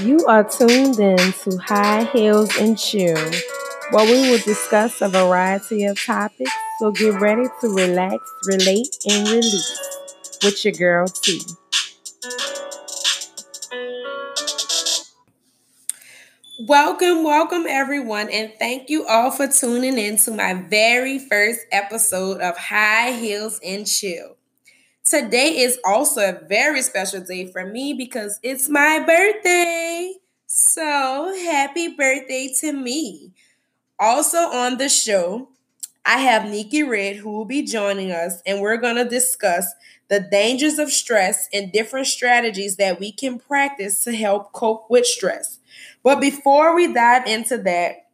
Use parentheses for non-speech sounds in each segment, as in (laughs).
You are tuned in to High Heels and Chill, where we will discuss a variety of topics. So get ready to relax, relate, and release with your girl T. Welcome, welcome everyone, and thank you all for tuning in to my very first episode of High Heels and Chill. Today is also a very special day for me because it's my birthday. So, happy birthday to me. Also on the show, I have Nikki Red who will be joining us, and we're going to discuss the dangers of stress and different strategies that we can practice to help cope with stress. But before we dive into that,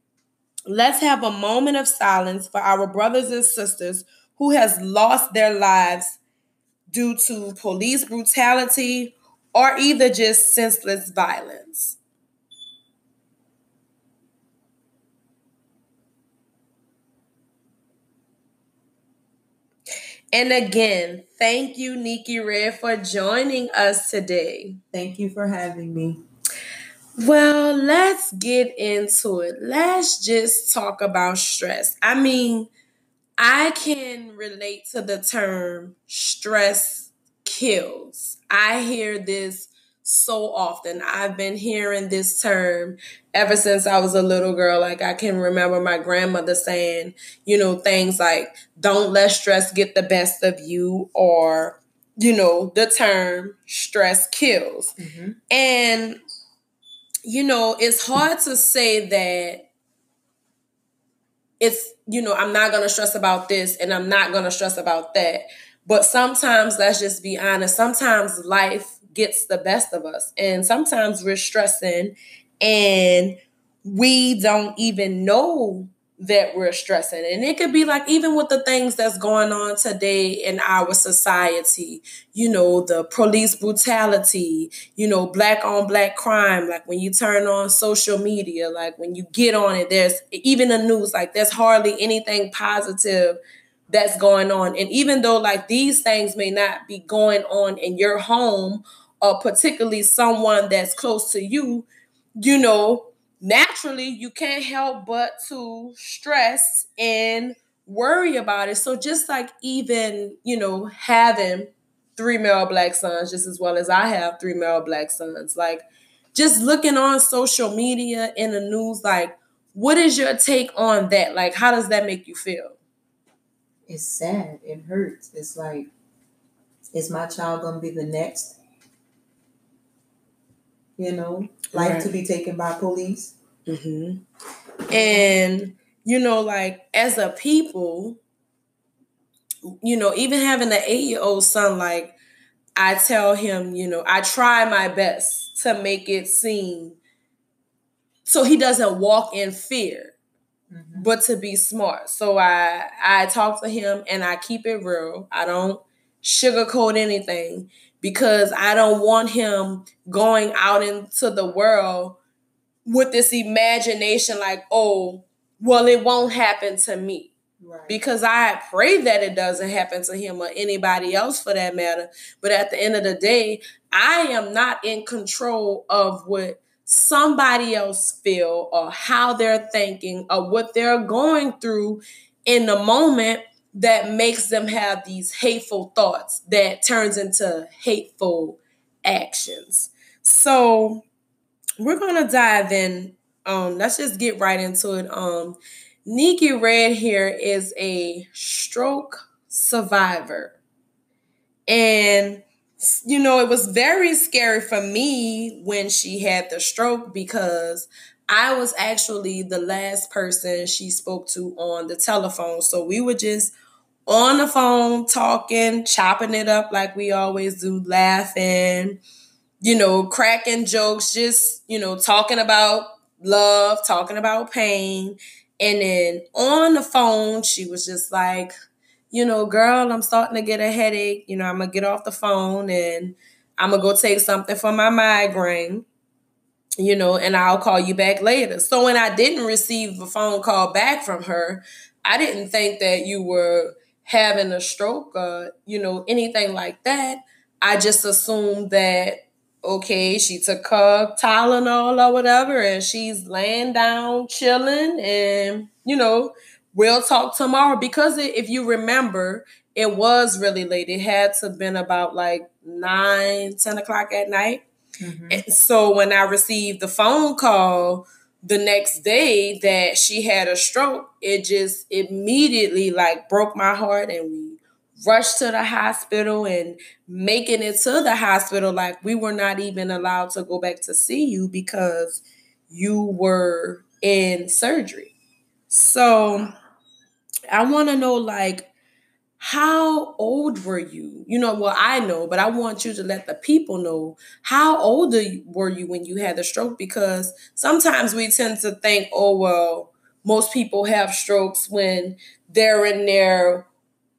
let's have a moment of silence for our brothers and sisters who has lost their lives due to police brutality or either just senseless violence. And again, thank you, Nikki Red, for joining us today. Thank you for having me. Well, let's get into it. Let's just talk about stress. I mean, I can relate to the term stress kills. I hear this so often. I've been hearing this term ever since I was a little girl. Like I can remember my grandmother saying, you know, things like, don't let stress get the best of you, or, you know, the term stress kills. Mm-hmm. And you know, it's hard to say that it's, you know, I'm not going to stress about this and I'm not going to stress about that. But sometimes, let's just be honest, sometimes life gets the best of us. And sometimes we're stressing and we don't even know that we're stressing. And it could be like even with the things that's going on today in our society, you know, the police brutality, you know, black on black crime, like when you turn on social media, like when you get on it, there's even the news, like there's hardly anything positive that's going on. And even though like these things may not be going on in your home or particularly someone that's close to you, you know, naturally you can't help but to stress and worry about it. So just like even, you know, having three male black sons just as well as I have three male black sons, like just looking on social media in the news like what is your take on that? Like how does that make you feel? It's sad. It hurts. It's like is my child going to be the next you know, life right. to be taken by police. Mm-hmm. And, you know, like as a people, you know, even having an eight year old son, like I tell him, you know, I try my best to make it seem so he doesn't walk in fear. Mm-hmm. But to be smart. So I I talk to him and I keep it real. I don't sugarcoat anything because I don't want him going out into the world with this imagination like, oh, well, it won't happen to me. Right. Because I pray that it doesn't happen to him or anybody else for that matter. But at the end of the day, I am not in control of what somebody else feel or how they're thinking or what they're going through in the moment that makes them have these hateful thoughts that turns into hateful actions. So we're gonna dive in. Um, let's just get right into it. Um, Nikki Red here is a stroke survivor. And you know, it was very scary for me when she had the stroke because I was actually the last person she spoke to on the telephone. So we were just on the phone talking, chopping it up like we always do, laughing, you know, cracking jokes, just, you know, talking about love, talking about pain. And then on the phone, she was just like, you know, girl, I'm starting to get a headache. You know, I'm going to get off the phone and I'm going to go take something for my migraine, you know, and I'll call you back later. So when I didn't receive a phone call back from her, I didn't think that you were having a stroke or, you know, anything like that. I just assumed that, okay, she took her Tylenol or whatever, and she's laying down, chilling, and you know, we'll talk tomorrow. Because it, if you remember, it was really late. It had to have been about like nine, 10 o'clock at night. Mm-hmm. And so when I received the phone call the next day that she had a stroke, it just immediately like broke my heart and we rushed to the hospital and making it to the hospital like we were not even allowed to go back to see you because you were in surgery. So I want to know like how old were you? You know, well, I know, but I want you to let the people know how old were you when you had the stroke? Because sometimes we tend to think, oh, well, most people have strokes when they're in their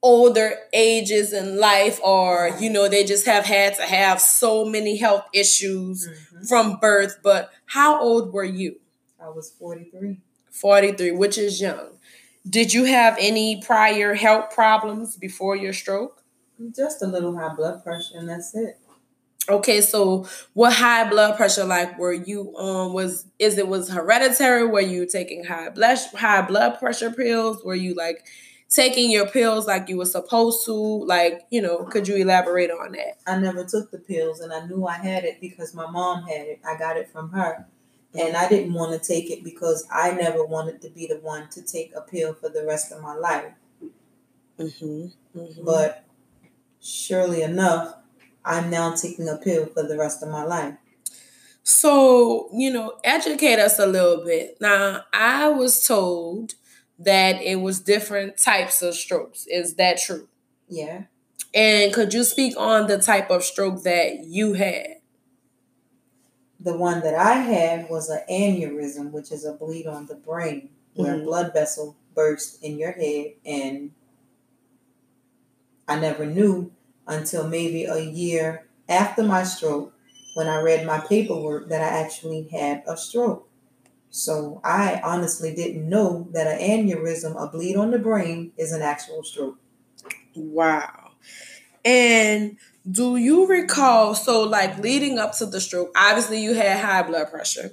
older ages in life, or, you know, they just have had to have so many health issues mm-hmm. from birth. But how old were you? I was 43. 43, which is young. Did you have any prior health problems before your stroke? Just a little high blood pressure, and that's it. Okay, so what high blood pressure like were you on? Was is it was hereditary? Were you taking high blood high blood pressure pills? Were you like taking your pills like you were supposed to? Like, you know, could you elaborate on that? I never took the pills and I knew I had it because my mom had it. I got it from her. And I didn't want to take it because I never wanted to be the one to take a pill for the rest of my life. Mm-hmm, mm-hmm. But surely enough, I'm now taking a pill for the rest of my life. So, you know, educate us a little bit. Now, I was told that it was different types of strokes. Is that true? Yeah. And could you speak on the type of stroke that you had? The one that I had was an aneurysm, which is a bleed on the brain, where mm-hmm. a blood vessel burst in your head. And I never knew until maybe a year after my stroke when I read my paperwork that I actually had a stroke. So I honestly didn't know that an aneurysm, a bleed on the brain, is an actual stroke. Wow. And do you recall? So, like leading up to the stroke, obviously you had high blood pressure.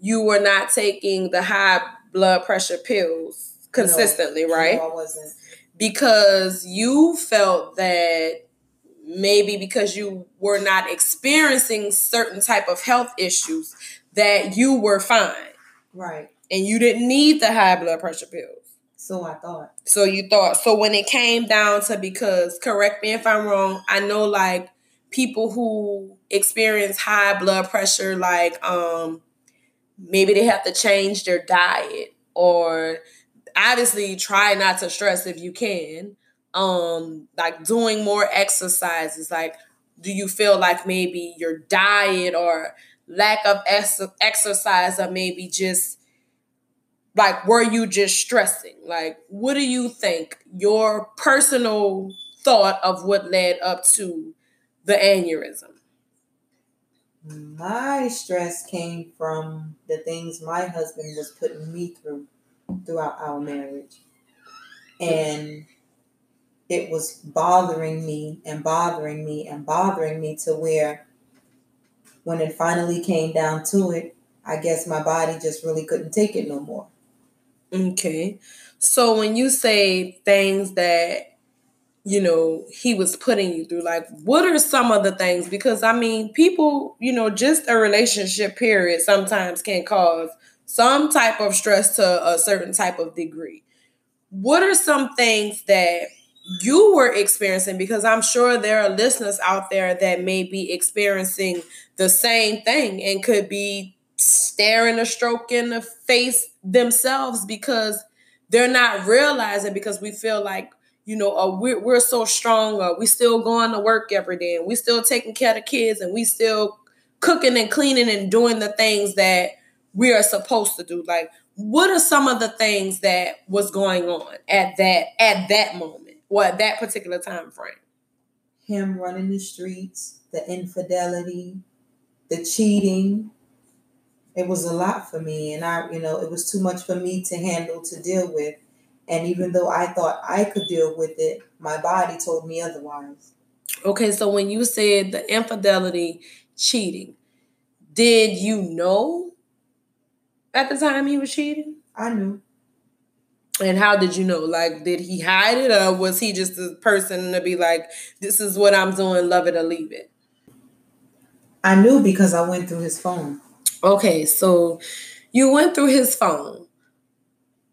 You were not taking the high blood pressure pills consistently, no, right? No, I wasn't. Because you felt that maybe because you were not experiencing certain type of health issues that you were fine. Right. And you didn't need the high blood pressure pills. So I thought. So you thought. So when it came down to because correct me if I'm wrong, I know like people who experience high blood pressure, like um maybe they have to change their diet or obviously try not to stress if you can. Um, like doing more exercises, like do you feel like maybe your diet or lack of ex- exercise or maybe just like were you just stressing? Like what do you think your personal thought of what led up to the aneurysm? My stress came from the things my husband was putting me through throughout our marriage. And it was bothering me and bothering me and bothering me to where when it finally came down to it i guess my body just really couldn't take it no more. Okay. So when you say things that you know he was putting you through like what are some of the things? Because i mean people you know just a relationship period sometimes can cause some type of stress to a certain type of degree. What are some things that you were experiencing because i'm sure there are listeners out there that may be experiencing the same thing and could be staring a stroke in the face themselves because they're not realizing because we feel like you know uh, we're, we're so strong uh, we still going to work every day and we still taking care of kids and we still cooking and cleaning and doing the things that we are supposed to do. Like what are some of the things that was going on at that at that moment at that particular time frame him running the streets the infidelity the cheating it was a lot for me and i you know it was too much for me to handle to deal with and even though i thought i could deal with it my body told me otherwise okay so when you said the infidelity cheating. Did you know at the time he was cheating? I knew. And how did you know? Like, did he hide it, or was he just a person to be like, "This is what I'm doing, love it or leave it"? I knew because I went through his phone. Okay, so you went through his phone.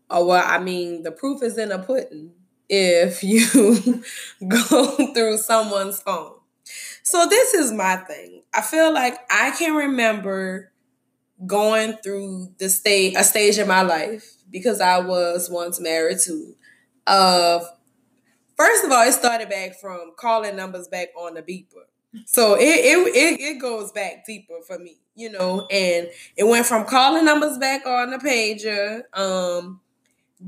Oh well, I mean, the proof is in the pudding. If (laughs) you (laughs) go through someone's phone, so this is my thing. I feel like I can remember going through the stage a stage in my life because I was once married to of first of all, it started back from calling numbers back on the beeper. So it, it it it goes back deeper for me, you know, and it went from calling numbers back on the pager, um,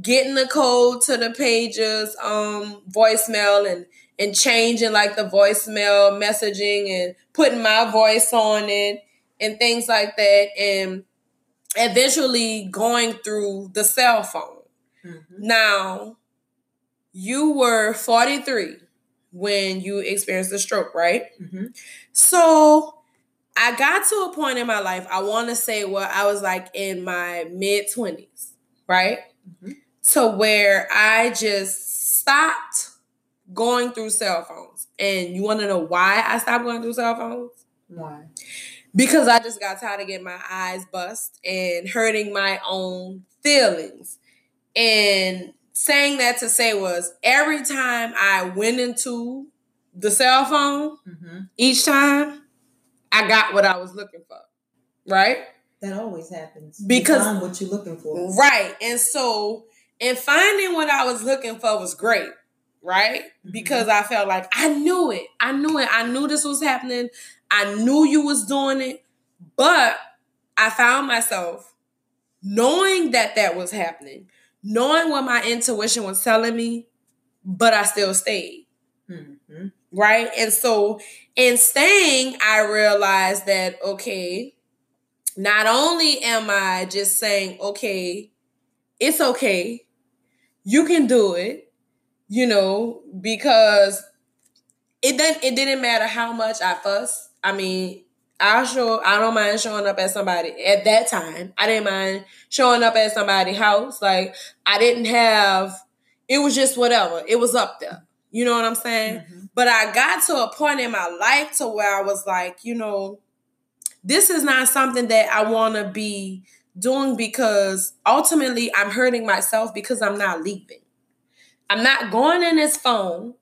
getting the code to the pager's um voicemail and and changing like the voicemail messaging and putting my voice on it and things like that and eventually going through the cell phone. Mm-hmm. Now, you were 43 when you experienced the stroke, right? Mm-hmm. So I got to a point in my life, I want to say, well, I was like in my mid 20s, right? Mm-hmm. To where I just stopped going through cell phones. And you want to know why I stopped going through cell phones? Why? Because I just got tired of getting my eyes bust and hurting my own feelings. And saying that to say was every time I went into the cell phone, mm-hmm. each time I got what I was looking for. Right? That always happens. Because you what you're looking for. Right. And so and finding what I was looking for was great right? Mm-hmm. Because I felt like I knew it. I knew it. I knew this was happening. I knew you was doing it. But I found myself knowing that that was happening, knowing what my intuition was telling me, but I still stayed. Mm-hmm. Right? And so in staying, I realized that, okay, not only am I just saying, okay, it's okay, you can do it you know, because it didn't it didn't matter how much I fuss. I mean, I show I don't mind showing up at somebody at that time. I didn't mind showing up at somebody's house. Like I didn't have it was just whatever. It was up there. You know what I'm saying? Mm-hmm. But I got to a point in my life to where I was like, you know, this is not something that I want to be doing because ultimately I'm hurting myself because I'm not leaving. I'm not going in his phone,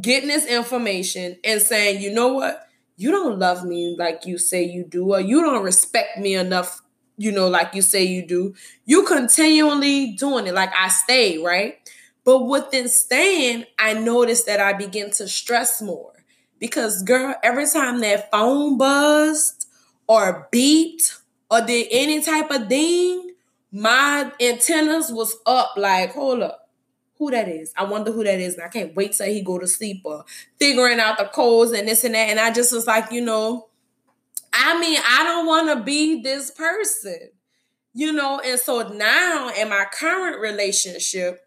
getting this information and saying, you know what? You don't love me like you say you do, or you don't respect me enough, you know, like you say you do. You continually doing it. Like I stay, right? But within staying, I noticed that I begin to stress more. Because girl, every time that phone buzzed or beeped or did any type of ding, my antennas was up like, hold up who that is. I wonder who that is. And I can't wait till he go to sleep or figuring out the codes and this and that. And I just was like, you know, I mean, I don't want to be this person, you know. And so now in my current relationship,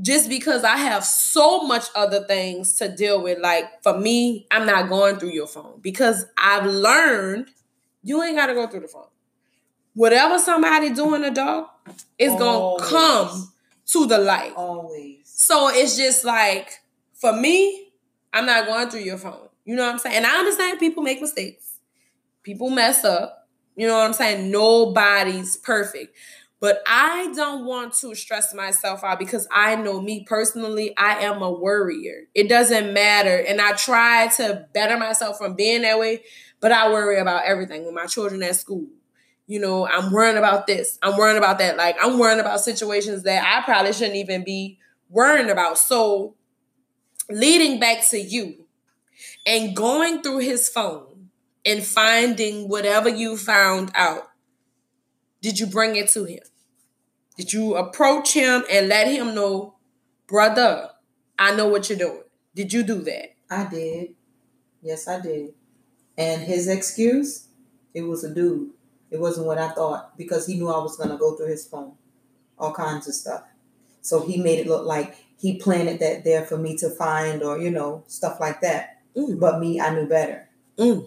just because I have so much other things to deal with, like for me, I'm not going through your phone because I've learned you ain't got to go through the phone. Whatever somebody doing the dog, it's gonna come to the light. Always. So it's just like, for me, I'm not going through your phone. You know what I'm saying? And I understand people make mistakes. People mess up. You know what I'm saying? Nobody's perfect. But I don't want to stress myself out because I know me personally, I am a worrier. It doesn't matter. And I try to better myself from being that way, but I worry about everything with my children at school you know, I'm worrying about this, I'm worrying about that. Like, I'm worrying about situations that I probably shouldn't even be worrying about. So, leading back to you and going through his phone and finding whatever you found out, did you bring it to him? Did you approach him and let him know, brother, I know what you're doing? Did you do that? I did. Yes, I did. And his excuse, it was a dude. It wasn't what I thought because he knew I was going to go through his phone, all kinds of stuff. So he made it look like he planted that there for me to find or, you know, stuff like that. Mm. But me, I knew better. Mm.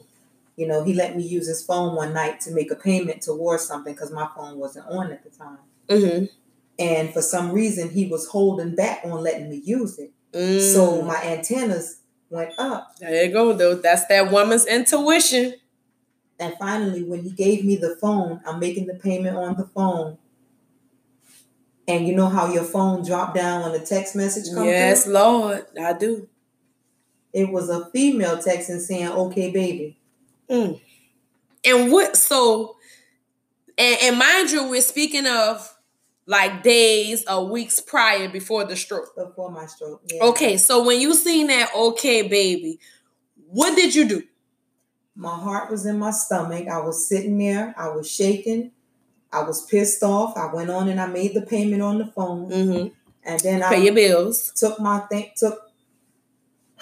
you know, he let me use his phone one night to make a payment towards something because my phone wasn't on at the time. Mm-hmm. And for some reason, he was holding back on letting me use it. Mm. So my antennas went up. there you go, though. That's that woman's intuition. And finally, when he gave me the phone, I'm making the payment on the phone. And you know how your phone dropped down when a text message comes Yes, through? Lord, I do. It was a female texting saying, okay, baby. Mm. And what? So, and, and mind you, we're speaking of like days or weeks prior before the stroke. Before my stroke. Yeah. Okay, so when you seen that, okay, baby, what did you do? My heart was in my stomach. I was sitting there. I was shaking. I was pissed off. I went on and I made the payment on the phone. Mm-hmm. And then I Pay I your bills. took my thing, took,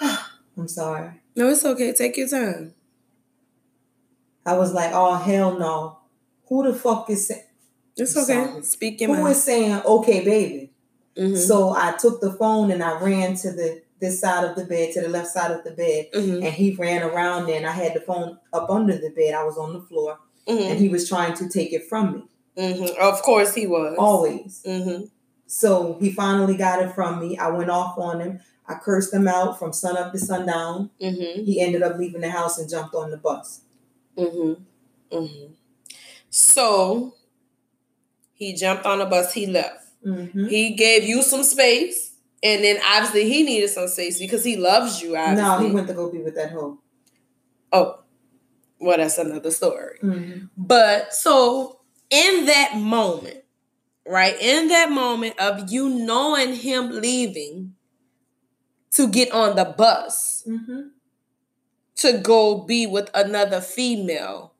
(sighs) I'm sorry. No, it's okay. Take your time. I was like, oh, hell no. Who the fuck is, sa- It's I'm okay. sorry. Speak your who mind. is saying, okay, baby? Mhm. So I took the phone and I ran to the this side of the bed, to the left side of the bed, Mhm. and he ran around there and I had the phone up under the bed. I was on the floor and Mhm. he was trying to take it from me. Mhm. Of course he was. Always. Mhm. So he finally got it from me. I went off on him. I cursed him out from sun up to sundown. Mhm. He ended up leaving the house and jumped on the bus. Mhm. Mhm. So he jumped on the bus. He left. He gave you some space, and then obviously he needed some space because he loves you. Obviously. No, he went to go be with that hoe. Oh, well, that's another story. hmm But so in that moment, right, in that moment of you knowing him leaving to get on the bus hmm to go be with another female,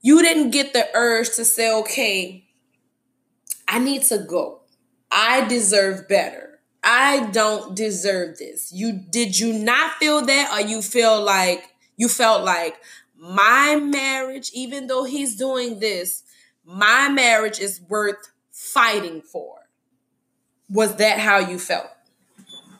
you didn't get the urge to say, okay, I need to go. I deserve better. I don't deserve this. You did you not feel that or you feel like you felt like my marriage even though he's doing this, my marriage is worth fighting for. Was that how you felt?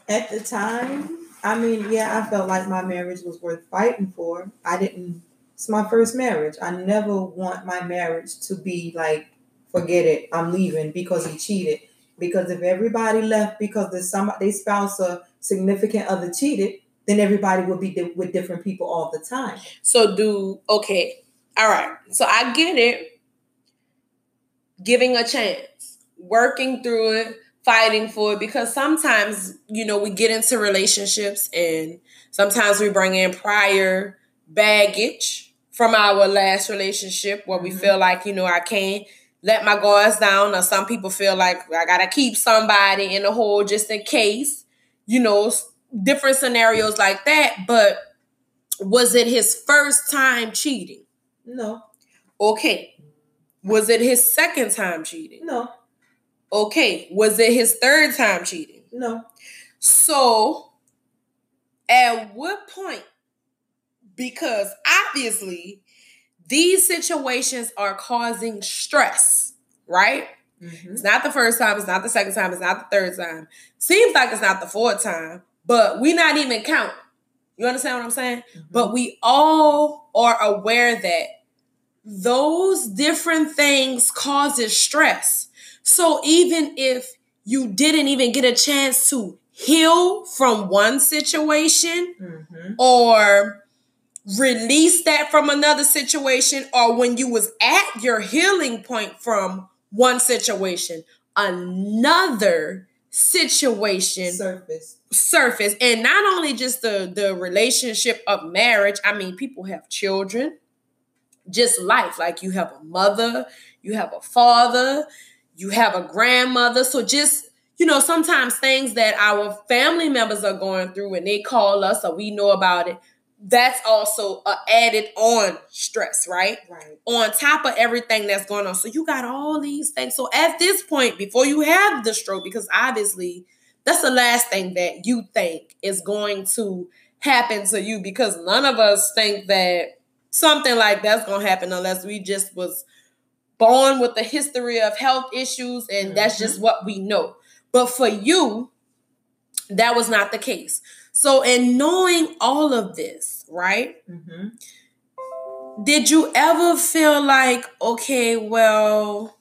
At the time, I mean, yeah, I felt like my marriage was worth fighting for. I didn't. It's my first marriage. I never want my marriage to be like, forget it, I'm leaving because he cheated. Because if everybody left because there's some their spouse or significant other cheated, then everybody would be di- with different people all the time. So do okay. All right. So I get it. Giving a chance, working through it, fighting for it because sometimes, you know, we get into relationships and sometimes we bring in prior baggage from our last relationship where we Mhm. feel like, you know, I can't let my guards down or some people feel like I got to keep somebody in the hole just in case, you know, different scenarios like that, but was it his first time cheating? No, Okay. Was it his second time cheating? no, Okay. Was it his third time cheating? no. So, at what point? Because obviously, these situations are causing stress, right? Mhm. It's not the first time, it's not the second time, it's not the third time. Seems like it's not the fourth time, but we not even count. You understand what I'm saying? Mhm. But we all are aware that those different things causes stress. So even if you didn't even get a chance to heal from one situation Mhm. or release that from another situation or when you was at your healing point from one situation another situation surface. surface. And not only just the the relationship of marriage i mean people have children just life. Like you have a mother you have a father you have a grandmother. So just you know sometimes things that our family members are going through and they call us or we know about it that's also a added on stress right Right. on top of everything that's going on. So you got all these things. So at this point, before you have the stroke, because obviously that's the last thing that you think is going to happen to you, because none of us think that something like that's going to happen unless we just was born with a history of health issues and that's just mm-hmm. what we know. But for you, that was not the case. So in knowing all of this, right? hmm did you ever feel like, okay, well,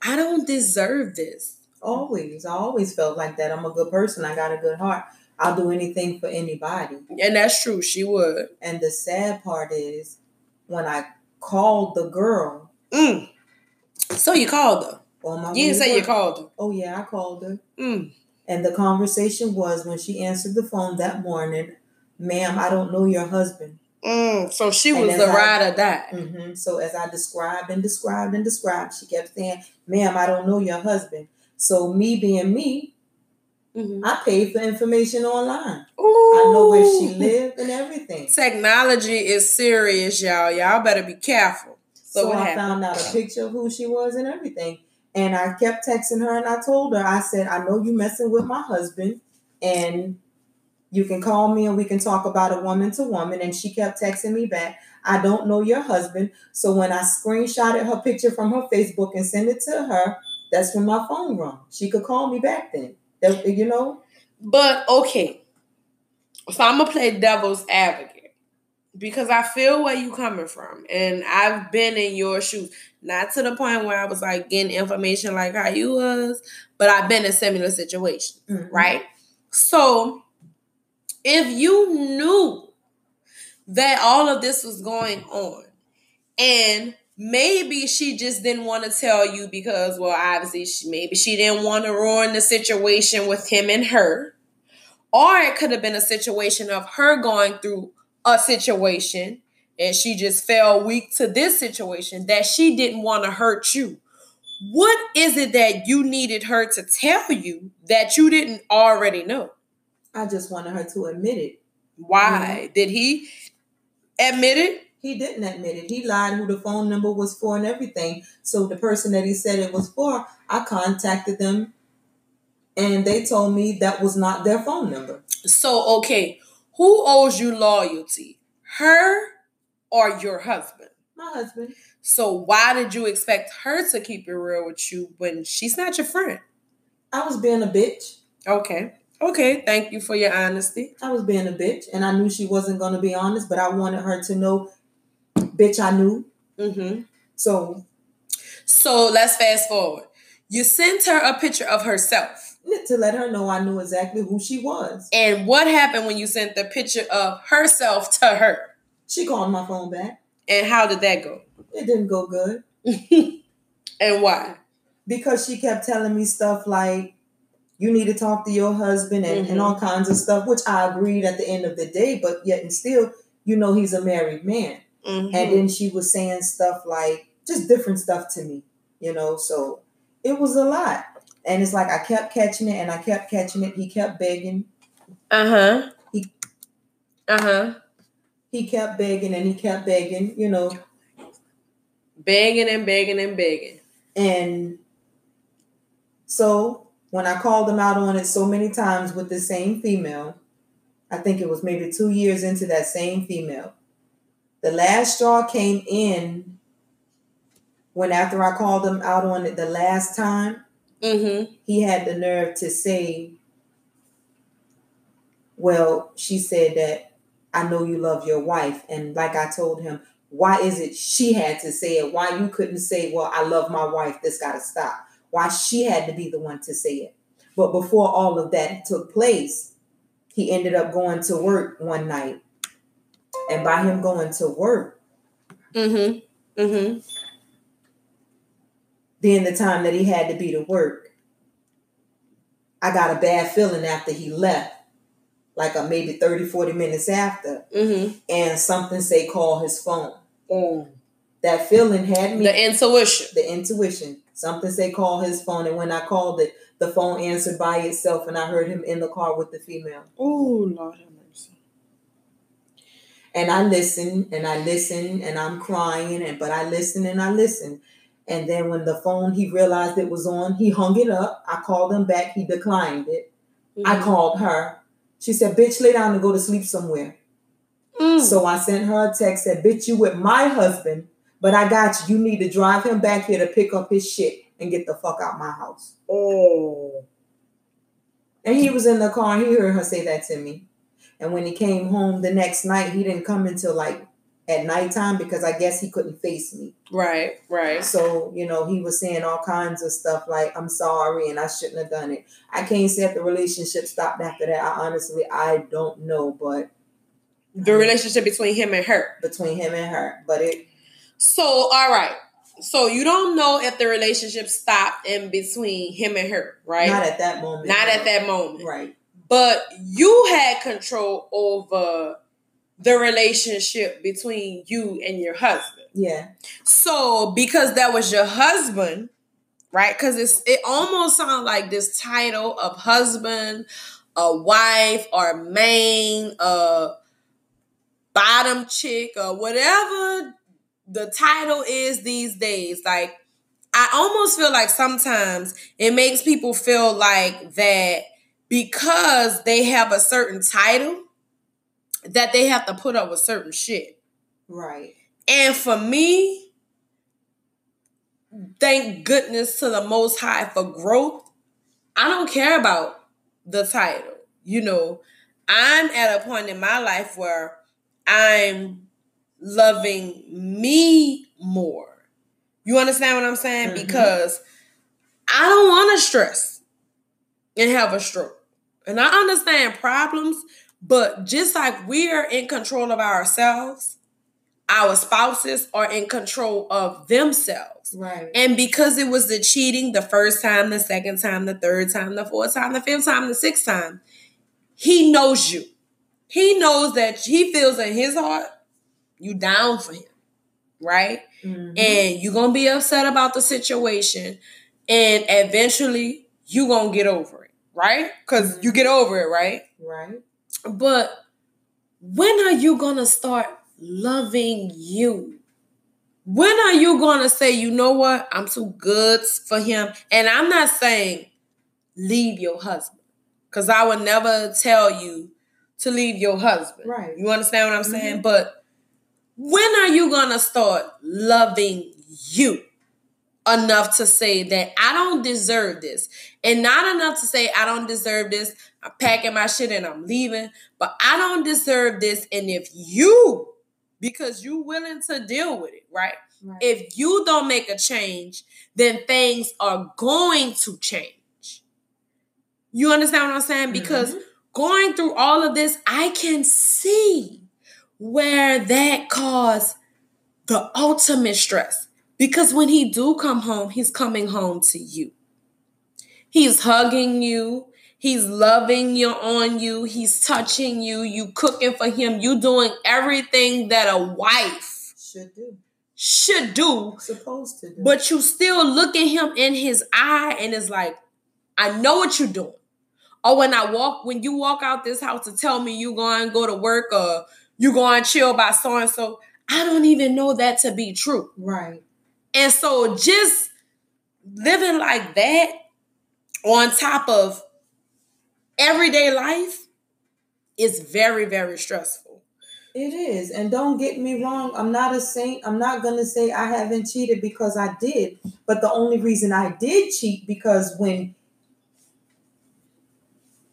I don't deserve this? Always. I always felt like that. I'm a good person. I got a good heart. I'll do anything for anybody. And that's true. She would. And the sad part is when I called the girl. Mm. So you called her. On my You didn't say you called her. Oh yeah, I called her. Mm. And the conversation was when she answered the phone that morning, ma'am, I don't know your husband. Mm. So she was as the I- ride or die. hmm So as I described and described and described, she kept saying, ma'am, I don't know your husband. So me being me, Mhm. I paid for information online. Ooh. I know where she lived and everything. Technology is serious, y'all. Y'all better be careful. So, So, I happened? found out a picture of who she was and everything. And I kept texting her and I told her, I said, I know you messing with my husband and you can call me and we can talk about a woman to woman. And she kept texting me back, I don't know your husband. So when I screenshotted her picture from her Facebook and sent it to her, that's when my phone rung. She could call me back then. That, you know? But okay. So I'm gonna play devil's advocate. Because I feel where you coming from. And I've been in your shoes. Not to the point where I was like getting information like how you was, but I've been in similar situations, Mhm. right? So if you knew that all of this was going on and maybe she just didn't want to tell you because well obviously she, maybe she didn't want to ruin the situation with him and her or it could have been a situation of her going through a situation and she just fell weak to this situation that she didn't want to hurt you what is it that you needed her to tell you that you didn't already know I just wanted her to admit it. why did he admit it He didn't admit it. He lied who the phone number was for and everything. So the person that he said it was for, I contacted them and they told me that was not their phone number. So, okay, who owes you loyalty? Her or your husband? My husband. So, why did you expect her to keep it real with you when she's not your friend? I was being a bitch. Okay. Okay. Thank you for your honesty. I was being a bitch and I knew she wasn't going to be honest, but I wanted her to know, bitch, I knew. Mm-hmm. So So, let's fast forward. You sent her a picture of herself. to let her know I knew exactly who she was. And what happened when you sent the picture of herself to her? She called my phone back. And how did that go? It didn't go good (laughs) and why? because she kept telling me stuff like, you need to talk to your husband and, Mhm. and all kinds of stuff, which I agreed at the end of the day, but yet and still, you know, he's a married man. Mhm. And then she was saying stuff like just different stuff to me, you know. So it was a lot. And it's like I kept catching it and I kept catching it. He kept begging. uh-huh. He- Uh-huh. He kept begging and he kept begging, you know. Begging and begging and begging. And so when I called him out on it so many times with the same female, I think it was maybe two years into that same female. The last straw came in when after I called him out on it the last time, Mm-hmm. he had the nerve to say, Well, she said that I know you love your wife. And like I told him, why is it she had to say it? Why you couldn't say, Well, I love my wife, this gotta stop? Why she had to be the one to say it. But before all of that took place, he ended up going to work one night. And by him going to work, Mm-hmm. Mm-hmm. then the time that he had to be to work, I got a bad feeling after he left, like a maybe 30, 40 minutes after, Mm-hmm. and something say call his phone. Mm. That feeling had me, The intuition. the intuition. Something say call his phone, and when I called it, the phone answered by itself, and I heard him in the car with the female. Oh, Lord have mercy. And I listen, and I listen, and I'm crying and but I listen and I listen. And then when the phone he realized it was on, he hung it up. I called him back. He declined it. I Mhm. called her. She said, "Bitch, lay down and go to sleep somewhere." Mm. So I sent her a text said, "Bitch, you with my husband, but I got you. You need to drive him back here to pick up his shit and get the fuck out my house." oh. And he was in the car. and He heard her say that to me. And when he came home the next night, he didn't come until like at nighttime because I guess he couldn't face me. Right, right. So, you know, he was saying all kinds of stuff like, I'm sorry and I shouldn't have done it. I can't say if the relationship stopped after that. I honestly, I don't know, but. The relationship between him and her. Between him and her. But it. So, all right. So you don't know if the relationship stopped in between him and her, right? Not at that moment. Not at that moment. Right. But you had control over the relationship between you and your husband. Yeah. So because that was your husband, right? Because it's it almost sounds like this title of husband, a wife, or main, a bottom chick, or whatever the title is these days. Like I almost feel like sometimes it makes people feel like that because they have a certain title that they have to put up with certain shit. Right. And for me, thank goodness to the Most High for growth. I don't care about the title. You know, I'm at a point in my life where I'm loving me more. You understand what I'm saying? Mm-hmm. Because I don't want to stress and have a stroke. And I understand problems, but just like we are in control of ourselves, our spouses are in control of themselves. Right. And because it was the cheating the first time, the second time, the third time, the fourth time, the fifth time, the sixth time, he knows you. He knows that he feels in his heart you down for him. Right? Mm-hmm. And you're going to be upset about the situation. And eventually you're going to get over it right? Because mm-hmm. you get over it, right? Right. But when are you gonna start loving you? When are you gonna say, you know what, I'm too good for him? And I'm not saying leave your husband, because I would never tell you to leave your husband. Right. You understand what I'm saying? Mm-hmm. But when are you gonna start loving you? enough to say that I don't deserve this. And not enough to say I don't deserve this. I'm packing my shit and I'm leaving. But I don't deserve this. And if you, because you willing to deal with it, right? right? If you don't make a change, then things are going to change. You understand what I'm saying? Because mm-hmm. going through all of this, I can see where that caused the ultimate stress because when he do come home, he's coming home to you. He's hugging you. He's loving you on you. He's touching you. You cooking for him. You doing everything that a wife should do. Should do. Supposed to do. But you still look at him in his eye and it's like, I know what you're doing. Or when I walk, when you walk out this house to tell me you're going to go to work or you're going to chill by so and so, I don't even know that to be true. Right. And so just living like that on top of everyday life is very, very stressful. It is. And don't get me wrong, I'm not a saint. I'm not going to say I haven't cheated because I did. But the only reason I did cheat because when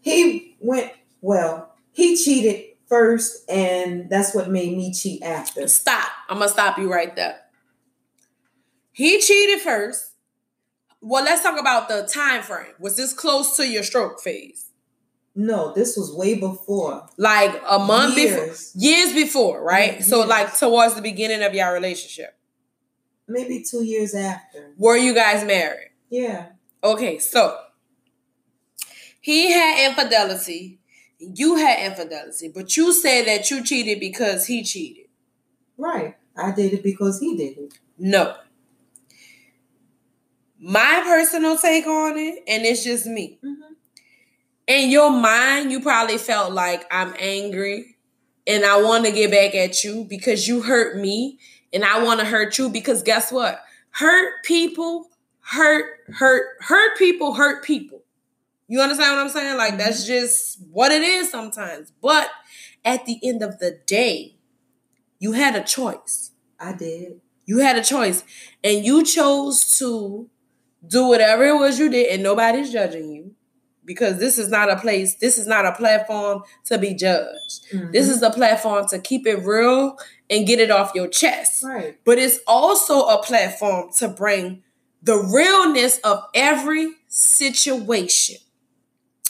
he went, well, he cheated first and that's what made me cheat after. Stop. I'm going to stop you right there. He cheated first. Well, let's talk about the time frame. Was this close to your stroke phase? No, this was way before. Like a month years. before. Years before, right? Years. So like towards the beginning of your relationship. Maybe two years after. Were you guys married? Yeah. Okay, so he had infidelity, you had infidelity, but you said that you cheated because he cheated. Right. I did it because he did it. No my personal take on it, and it's just me. Mm-hmm. In your mind, you probably felt like I'm angry and I want to get back at you because you hurt me and I want to hurt you because guess what? Hurt people hurt, hurt, hurt people hurt people. You understand what I'm saying? Like that's mm-hmm. just what it is sometimes. But at the end of the day, you had a choice. I did. You had a choice. And you chose to do whatever it was you did, and nobody's judging you. Because this is not a place, this is not a platform to be judged. Mhm. This is a platform to keep it real and get it off your chest. right. But it's also a platform to bring the realness of every situation.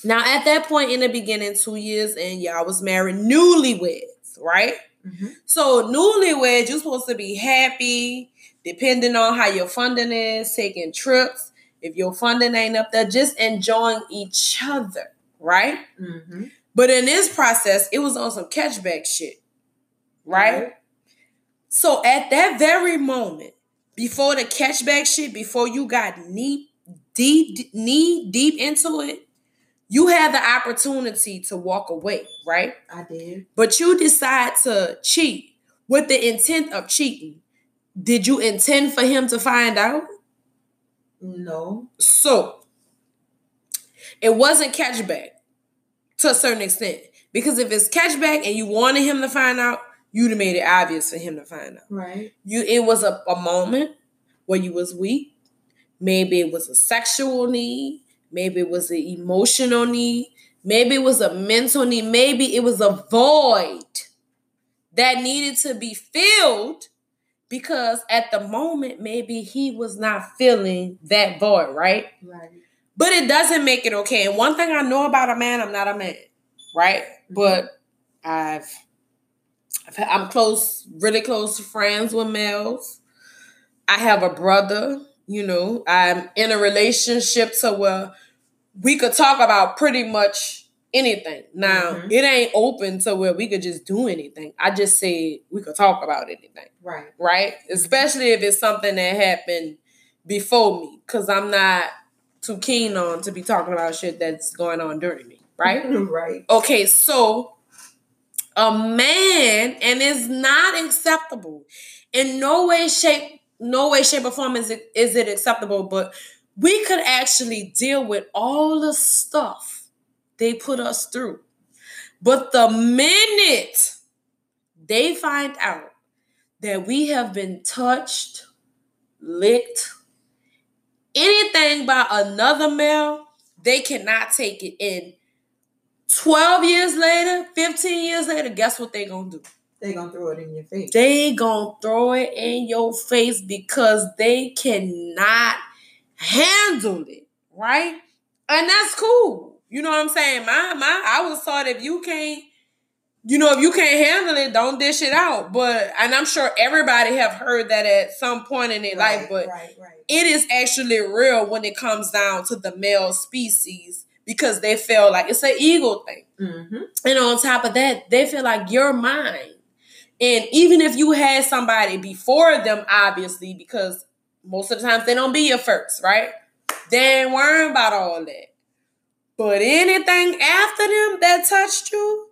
Now, at that point in the beginning, two years and y'all was married newlyweds, right? Mhm. So newlyweds, you're supposed to be happy, depending on how your funding is, taking trips. If your funding ain't up there, just enjoying each other, right? Mhm. But in this process, it was on some catchback shit, right? So at that very moment, before the catchback shit, before you got knee deep, knee deep into it, you had the opportunity to walk away, right? I did. But you decide to cheat with the intent of cheating. Did you intend for him to find out? No. So it wasn't catchback to a certain extent. Because if it's catchback and you wanted him to find out, you'd have made it obvious for him to find out. Right. You it was a, a moment where you was weak. Maybe it was a sexual need. Maybe it was an emotional need. Maybe it was a mental need. Maybe it was a void that needed to be filled because at the moment, maybe he was not feeling that void, right? Right. But it doesn't make it okay. And one thing I know about a man, I'm not a man, right? Mm-hmm. But I've, I've I'm close, really close friends with males. I have a brother, you know. I'm in a relationship to where we could talk about pretty much anything. Now, Mhm. it ain't open to where we could just do anything. I just said we could talk about anything Right. right? Especially if it's something that happened before me, because I'm not too keen on to be talking about shit that's going on during me, right? (laughs) right. okay, so a man, and it's not acceptable in no way, shape, no way, shape, or form is it, is it acceptable, but we could actually deal with all the stuff they put us through. But the minute they find out that we have been touched, licked, anything by another male, they cannot take it in. 12 years later, 15 years later, guess what they gonna do? They gonna throw it in your face. They gonna throw it in your face because they cannot handle it, right? And that's cool. You know what I'm saying? My my I was taught if you can't, you know, if you can't handle it, don't dish it out. But and I'm sure everybody have heard that at some point in their life, but right, right. it is actually real when it comes down to the male species because they feel like it's an ego thing. Mm-hmm. And on top of that, they feel like you're mine. And even if you had somebody before them, obviously, because most of the times they don't be your first, right? They ain't worrying about all that. But anything after them that touched you,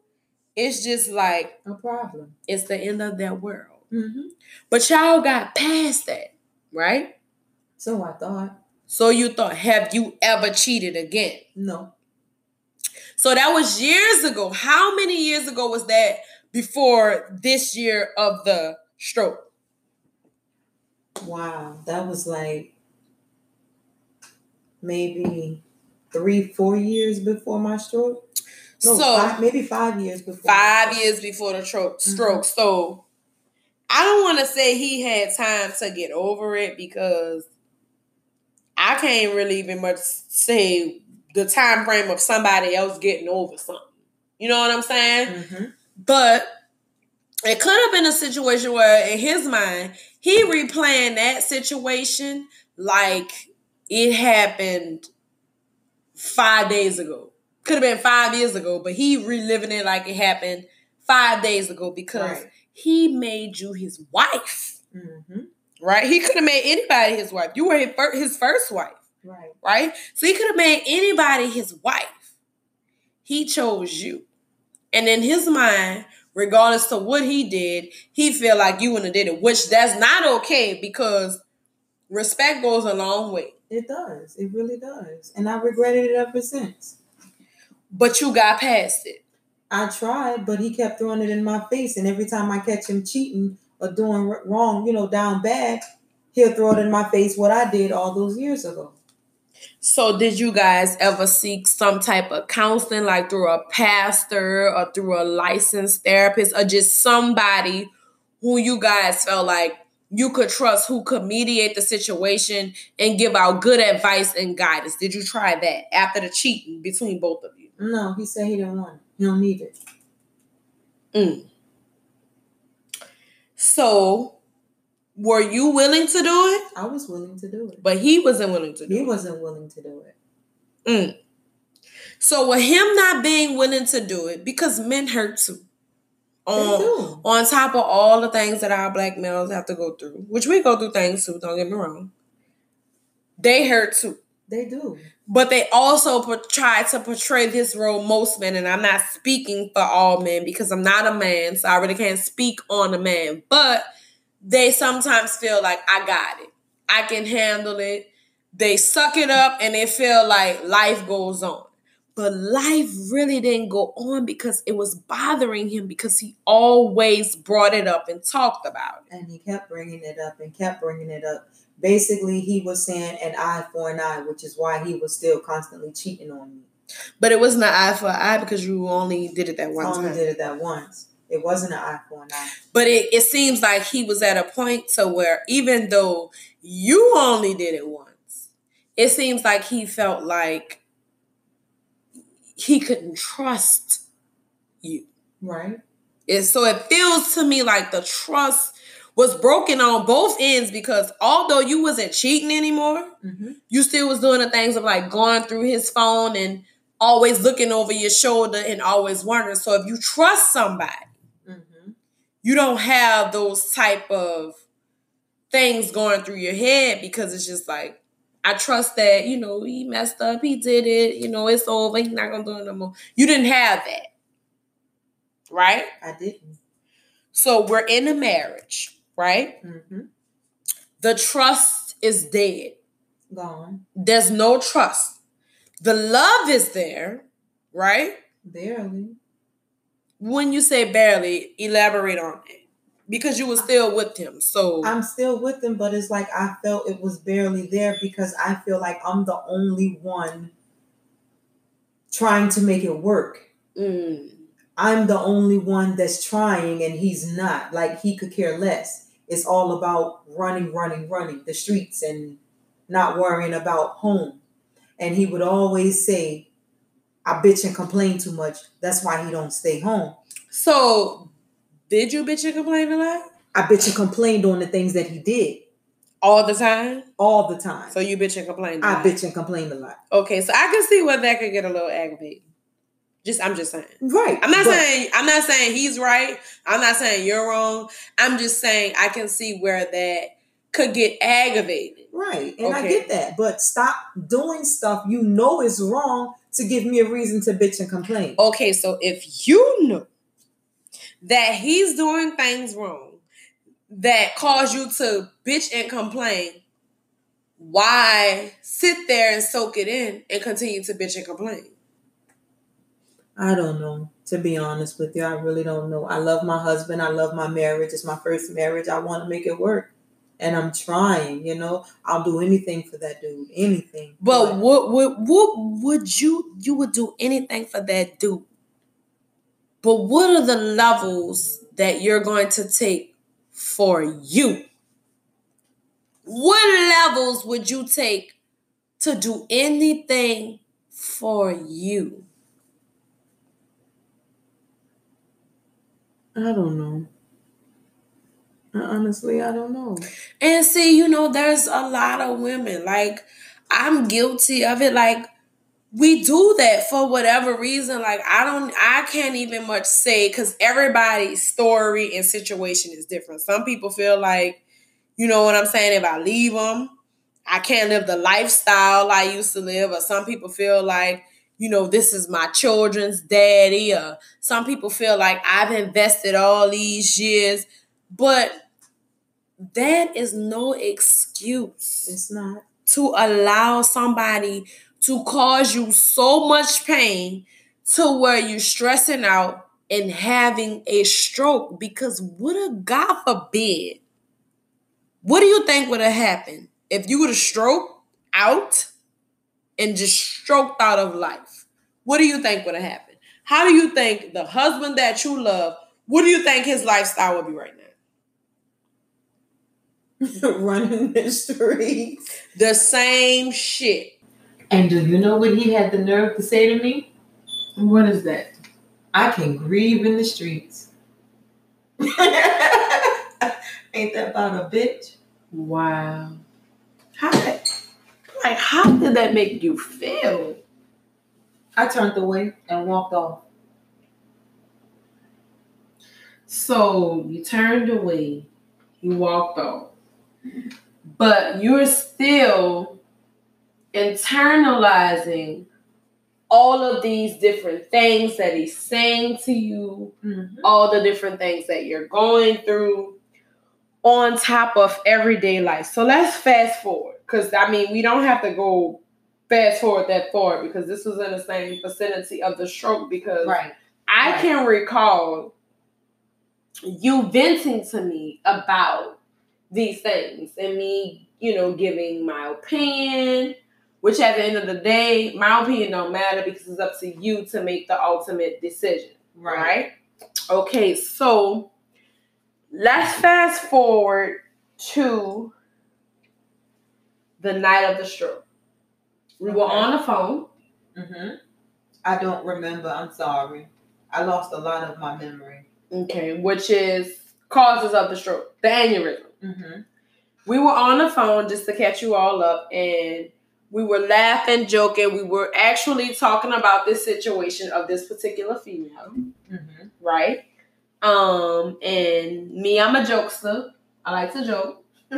it's just like a problem. it's the end of that world. Mm-hmm. But y'all got past that, right? So I thought, So you thought, have you ever cheated again? no, So that was years ago. How many years ago was that before this year of the stroke? wow, that was like maybe three, four years before my stroke. No, so five, maybe five years before. five years before the tro- stroke. So I don't want to say he had time to get over it because I can't really even much say the time frame of somebody else getting over something. You know what I'm saying? Mm-hmm. But it could have been a situation where, in his mind, he replaying that situation like it happened five days ago. Could have been five years ago, but he reliving it like it happened five days ago because Right. he made you his wife, Mm-hmm. right? He could have made anybody his wife. You were his fir- his first wife Right. right? So he could have made anybody his wife. He chose you. And in his mind, regardless to what he did, he feel like you wouldn't have did it, which that's not okay because respect goes a long way. It does. It really does. And I regretted it ever since. But you got past it. I tried, but he kept throwing it in my face. And every time I catch him cheating or doing wrong, you know, down bad, he'll throw it in my face what I did all those years ago. So, did you guys ever seek some type of counseling, like through a pastor or through a licensed therapist, or just somebody who you guys felt like you could trust, who could mediate the situation and give out good advice and guidance? Did you try that after the cheating between both of you? No, he said he didn't want it. He don't need it. Mm. So, were you willing to do it? I was willing to do it. But he wasn't willing to do He it. He wasn't willing to do it. Mm. So with him not being willing to do it, because men hurt too. On, on top of all the things that our black males have to go through, which we go through things too, don't get me wrong. They hurt too. They do. But they also po- try to portray this role, most men, and I'm not speaking for all men because I'm not a man, so I really can't speak on a man. But they sometimes feel like I got it. I can handle it. They suck it up and they feel like life goes on. But life really didn't go on because it was bothering him because he always brought it up and talked about it. And he kept bringing it up and kept bringing it up. Basically, he was saying an eye for an eye, which is why he was still constantly cheating on me. But it wasn't an eye for an eye because you only did it that one only time. did it that once. It wasn't an eye for an eye. But it, it seems like he was at a point to where even though you only did it once, it seems like he felt like he couldn't trust you. Right? And so it feels to me like the trust was broken on both ends because although you wasn't cheating anymore, Mm-hmm. you still was doing the things of like going through his phone and always looking over your shoulder and always wondering. So if you trust somebody, Mm-hmm. you don't have those type of things going through your head because it's just like I trust that you know he messed up, he did it, you know it's over, he's not gonna do it no more. You didn't have that, right? I didn't. So we're in a marriage, right? Mm-hmm. The trust is dead. Gone. There's no trust. The love is there, right? Barely. When you say barely, elaborate on it because you were still with him. So I'm still with him, but it's like I felt it was barely there because I feel like I'm the only one trying to make it work. mm, I'm the only one that's trying and he's not. Like he could care less. It's all about running, running, running the streets and not worrying about home. And he would always say, I bitch and complain too much. That's why he don't stay home. So, did you bitch and complain a lot? I bitch and complained on the things that he did All the time? all the time. So you bitch and complain a I lot. I bitch and complained a lot. Okay, so I can see where that could get a little aggravating. Just I'm just saying. Right. I'm not but- saying I'm not saying he's right. I'm not saying you're wrong. I'm just saying I can see where that could get aggravated. Right. And I get that. But stop doing stuff you know is wrong to give me a reason to bitch and complain. Okay, so if you know that he's doing things wrong that cause you to bitch and complain, why sit there and soak it in and continue to bitch and complain? I don't know. To be honest with you, I really don't know. I love my husband. I love my marriage. It's my first marriage. I want to make it work. And I'm trying, you know. I'll do anything for that dude. Anything. But what what what would you you would do anything for that dude? But what are the levels that you're going to take for you? What levels would you take to do anything for you? I don't know. Honestly, I don't know. And see, you know, there's a lot of women. Like, I'm guilty of it. Like, we do that for whatever reason. Like, I don't, I can't even much say because everybody's story and situation is different. Some people feel like, you know what I'm saying? If I leave them, I can't live the lifestyle I used to live. Or some people feel like, you know, this is my children's daddy. Or some people feel like I've invested all these years. But that is no excuse It's not. to allow somebody to cause you so much pain to where you're stressing out and having a stroke because what a God forbid. What do you think would have happened if you would have stroked out and just stroked out of life, what do you think would have happened? How do you think the husband that you love, what do you think his lifestyle would be right now? (laughs) Running the streets. The same shit. And do you know what he had the nerve to say to me? What is that? I can grieve in the streets. (laughs) Ain't that about a bitch? Wow. How did, like how did that make you feel? I turned away and walked off. So you turned away, you walked off. But you're still internalizing all of these different things that he's saying to you, mm-hmm. all the different things that you're going through on top of everyday life. So let's fast forward because I mean, we don't have to go fast forward that far because this was in the same vicinity of the stroke because right. I right. can recall you venting to me about these things and me, you know, giving my opinion which at the end of the day, my opinion don't matter because it's up to you to make the ultimate decision. Right. right? Okay, so let's fast forward to the night of the stroke. We okay. were on the phone. Mm-hmm. I don't remember. I'm sorry. I lost a lot of my memory. Okay, which is causes of the stroke, the aneurysm. Mm-hmm. We were on the phone just to catch you all up, and we were laughing, joking. We were actually talking about this situation of this particular female, mm-hmm. right? Um, and me, I'm a jokester. I like to joke. (laughs)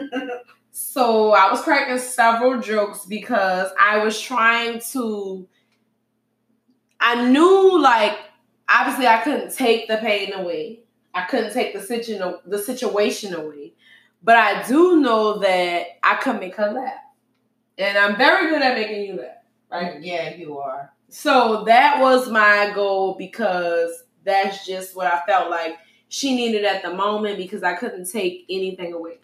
so I was cracking several jokes because I was trying to. I knew, like, obviously, I couldn't take the pain away. I couldn't take the situation the situation away, but I do know that I could make her laugh. And I'm very good at making you laugh, right? Yeah, you are. So that was my goal because that's just what I felt like she needed at the moment because I couldn't take anything away.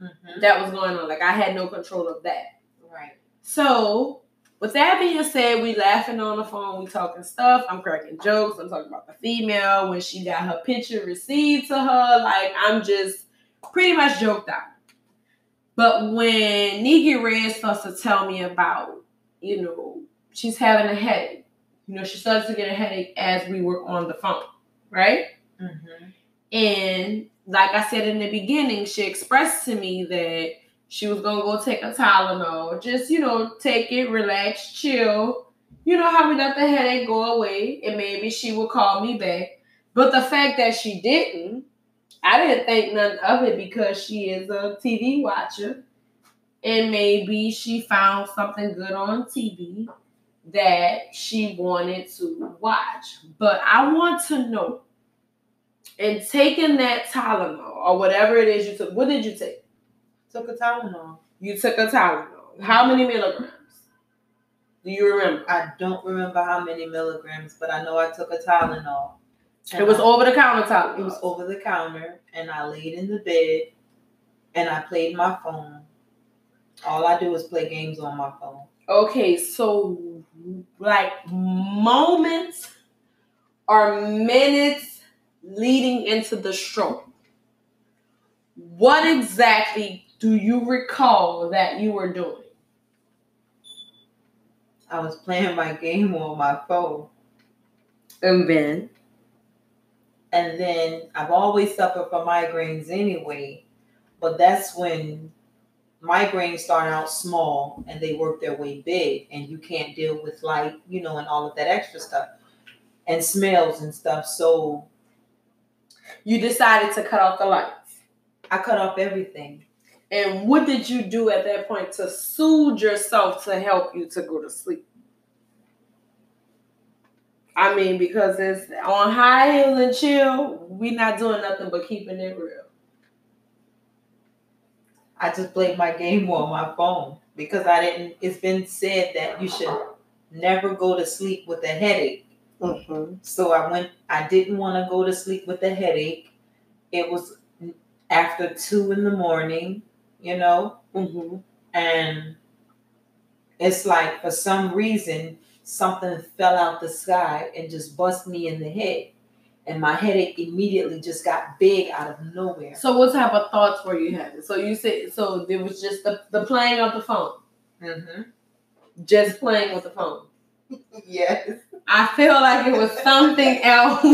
Mm-hmm. That was going on. Like I had no control of that. Right. So with that being said, we laughing on the phone, we talking stuff. I'm cracking jokes. I'm talking about the female when she got her picture received to her. Like I'm just pretty much joked out. But when Niki Red starts to tell me about, you know, she's having a headache, you know, she starts to get a headache as we were on the phone, right? Mm-hmm. And like I said in the beginning, she expressed to me that she was gonna go take a Tylenol, just you know, take it, relax, chill. You know how we let the headache go away, and maybe she will call me back. But the fact that she didn't, I didn't think none of it because she is a TV watcher. And maybe she found something good on TV that she wanted to watch. But I want to know, and taking that Tylenol or whatever it is you took, what did you take? Took a Tylenol. You took a Tylenol. How many milligrams? Do you remember? I don't remember how many milligrams, but I know I took a Tylenol. And it was over the counter Tylenol. It was over the counter, and I laid in the bed, and I played my phone. All I do is play games on my phone. Okay, so like moments or minutes leading into the stroke. What exactly do you recall that you were doing? I was playing my game on my phone. And then? And then I've always suffered from migraines anyway, but that's when migraines start out small and they work their way big, and you can't deal with light, you know, and all of that extra stuff and smells and stuff. So you decided to cut off the lights. I cut off everything. And what did you do at that point to soothe yourself to help you to go to sleep? I mean, because it's on high heels and chill, we not doing nothing but keeping it real. I just played my game on my phone because I didn't. It's been said that you should never go to sleep with a headache. Mm-hmm. So I went. I didn't want to go to sleep with a headache. It was after two in the morning, you know, mm-hmm. and It's like for some reason something fell out the sky and just bust me in the head. And my headache immediately just got big out of nowhere. So what type of thoughts were you having? So you said so there was just the, the playing of the phone. Mm-hmm. Just playing with the phone. (laughs) Yes. I feel like it was something else. (laughs)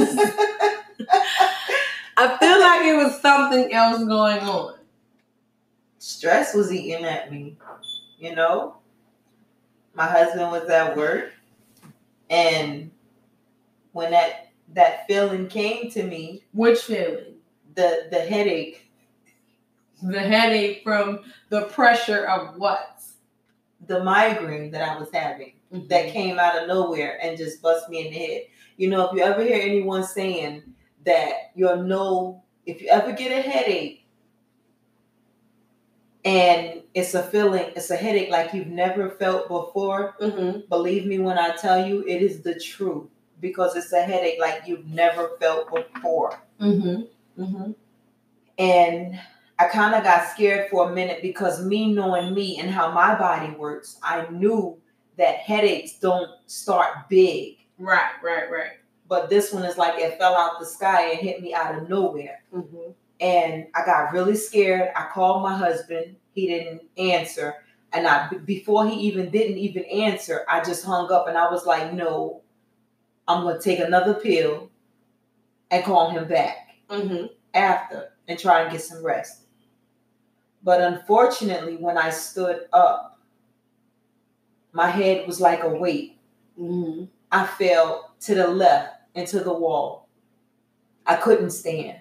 I feel like it was something else going on. Stress was eating at me, you know. My husband was at work, and when that that feeling came to me, Which feeling? the the headache, The headache from the pressure of what? the migraine that I was having, Mm-hmm. that came out of nowhere and just bust me in the head. You know, if you ever hear anyone saying that you're no, if you ever get a headache and it's a feeling, it's a headache like you've never felt before, Mm-hmm. believe me when I tell you, it is the truth because it's a headache like you've never felt before. Mm-hmm. Mm-hmm. And I kind of got scared for a minute because me knowing me and how my body works, I knew that headaches don't start big. Right, right, right. But this one is like it fell out the sky and hit me out of nowhere. Mm-hmm. And I got really scared. I called my husband. He didn't answer. And I before he even didn't even answer, I just hung up and I was like, no, I'm gonna take another pill and call him back Mm-hmm. after and try and get some rest. But unfortunately, when I stood up, my head was like a weight. Mm-hmm. I fell to the left into the wall. I couldn't stand.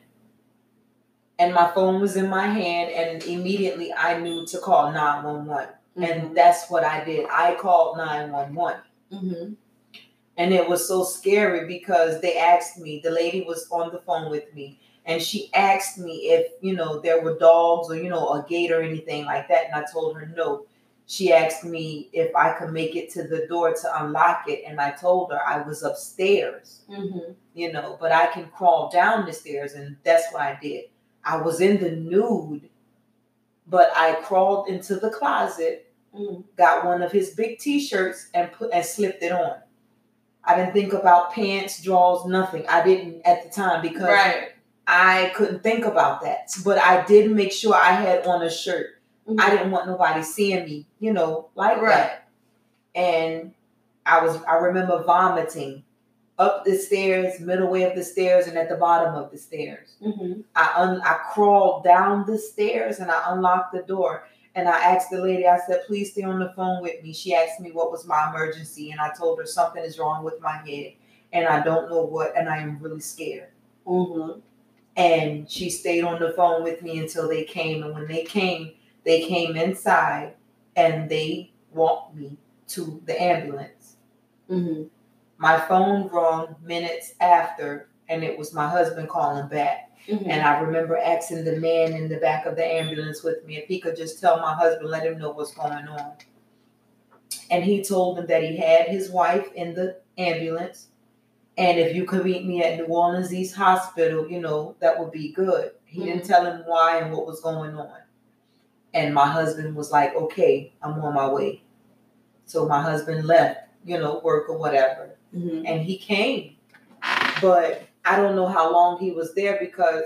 And my phone was in my hand, and immediately I knew to call 911. And that's what I did. I called 911. Mm-hmm. And it was so scary because they asked me, the lady was on the phone with me, and she asked me if, you know, there were dogs or, you know, a gate or anything like that. And I told her no. She asked me if I could make it to the door to unlock it. And I told her I was upstairs, Mm-hmm. you know, but I can crawl down the stairs. And that's what I did. I was in the nude, but I crawled into the closet Mm-hmm. got one of his big t-shirts and put and slipped it on. I didn't think about pants, drawers, nothing. I didn't at the time because Right. I couldn't think about that. But I did make sure I had on a shirt. Mm-hmm. I didn't want nobody seeing me, you know, like Right. that. And I was I remember vomiting up the stairs, middle way of the stairs, and at the bottom of the stairs. Mm-hmm. I un- I crawled down the stairs and I unlocked the door. And I asked the lady, I said, please stay on the phone with me. She asked me what was my emergency, and I told her something is wrong with my head, and I don't know what, and I am really scared. Mm-hmm. And she stayed on the phone with me until they came. And when they came, they came inside and they walked me to the ambulance. Mm-hmm. My phone rang minutes after, and it was my husband calling back. Mm-hmm. And I remember asking the man in the back of the ambulance with me if he could just tell my husband, let him know what's going on. And he told him that he had his wife in the ambulance. And if you could meet me at New Orleans East Hospital, you know, that would be good. He didn't tell him why and what was going on. And my husband was like, okay, I'm on my way. So my husband left, you know, work or whatever Mm-hmm. and he came. But I don't know how long he was there because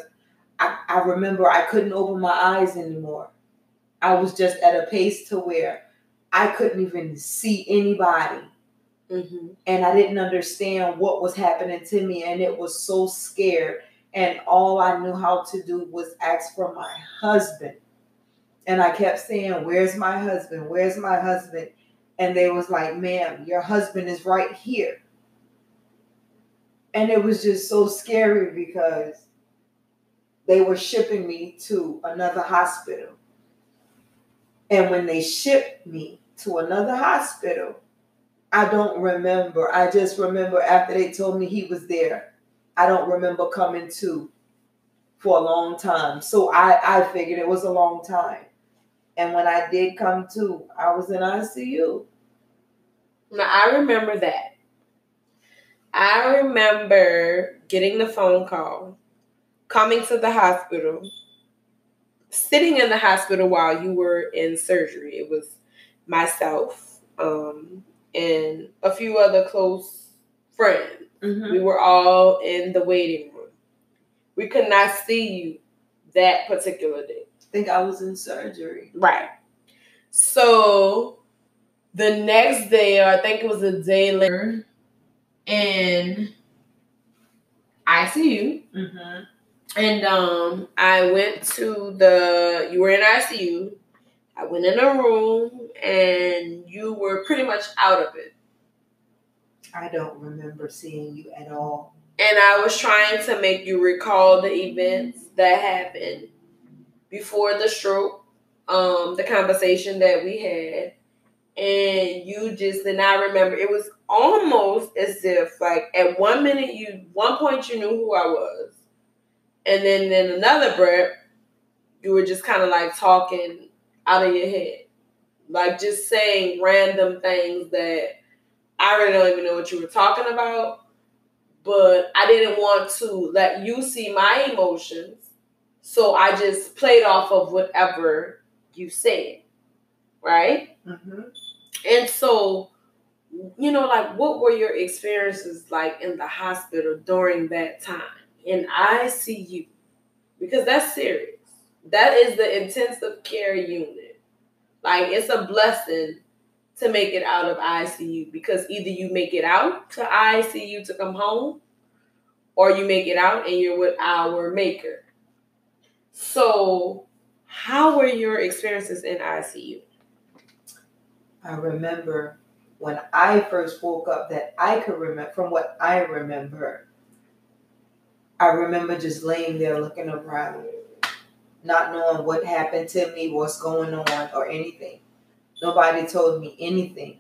I, I remember I couldn't open my eyes anymore. I was just at a pace to where I couldn't even see anybody Mm-hmm. and I didn't understand what was happening to me and it was so scared and all I knew how to do was ask for my husband. And I kept saying, "Where's my husband? Where's my husband?" And they was like, "Ma'am, your husband is right here." And it was just so scary because they were shipping me to another hospital. And when they shipped me to another hospital, I don't remember. I just remember after they told me he was there, I don't remember coming to for a long time. So I, I figured it was a long time. And when I did come to, I was in ICU. Now I remember that. I remember getting the phone call, coming to the hospital, sitting in the hospital while you were in surgery. It was myself, um, and a few other close friends. Mhm. We were all in the waiting room. We could not see you that particular day. I think I was in surgery. Right. So the next day, or I think it was a day later, in ICU. Mm-hmm. And um, I went to the. You were in ICU. I went in a room, and you were pretty much out of it. I don't remember seeing you at all. And I was trying to make you recall the events that happened before the stroke, um, the conversation that we had, and you just did not remember. It was almost as if, like, at one minute you, one point you knew who I was, and then in another breath, you were just kind of like talking out of your head, like just saying random things that I really don't even know what you were talking about but I didn't want to let you see my emotions. So I just played off of whatever you said. Right? Mm-hmm. And so, you know, like what were your experiences like in the hospital during that time in ICU? Because that's serious. That is the intensive care unit. Like it's a blessing to make it out of ICU because either you make it out to ICU to come home or you make it out and you're with our maker. So, how were your experiences in ICU? I remember when I first woke up that I could remember, from what I remember, I remember just laying there looking around, not knowing what happened to me, what's going on, or anything. Nobody told me anything.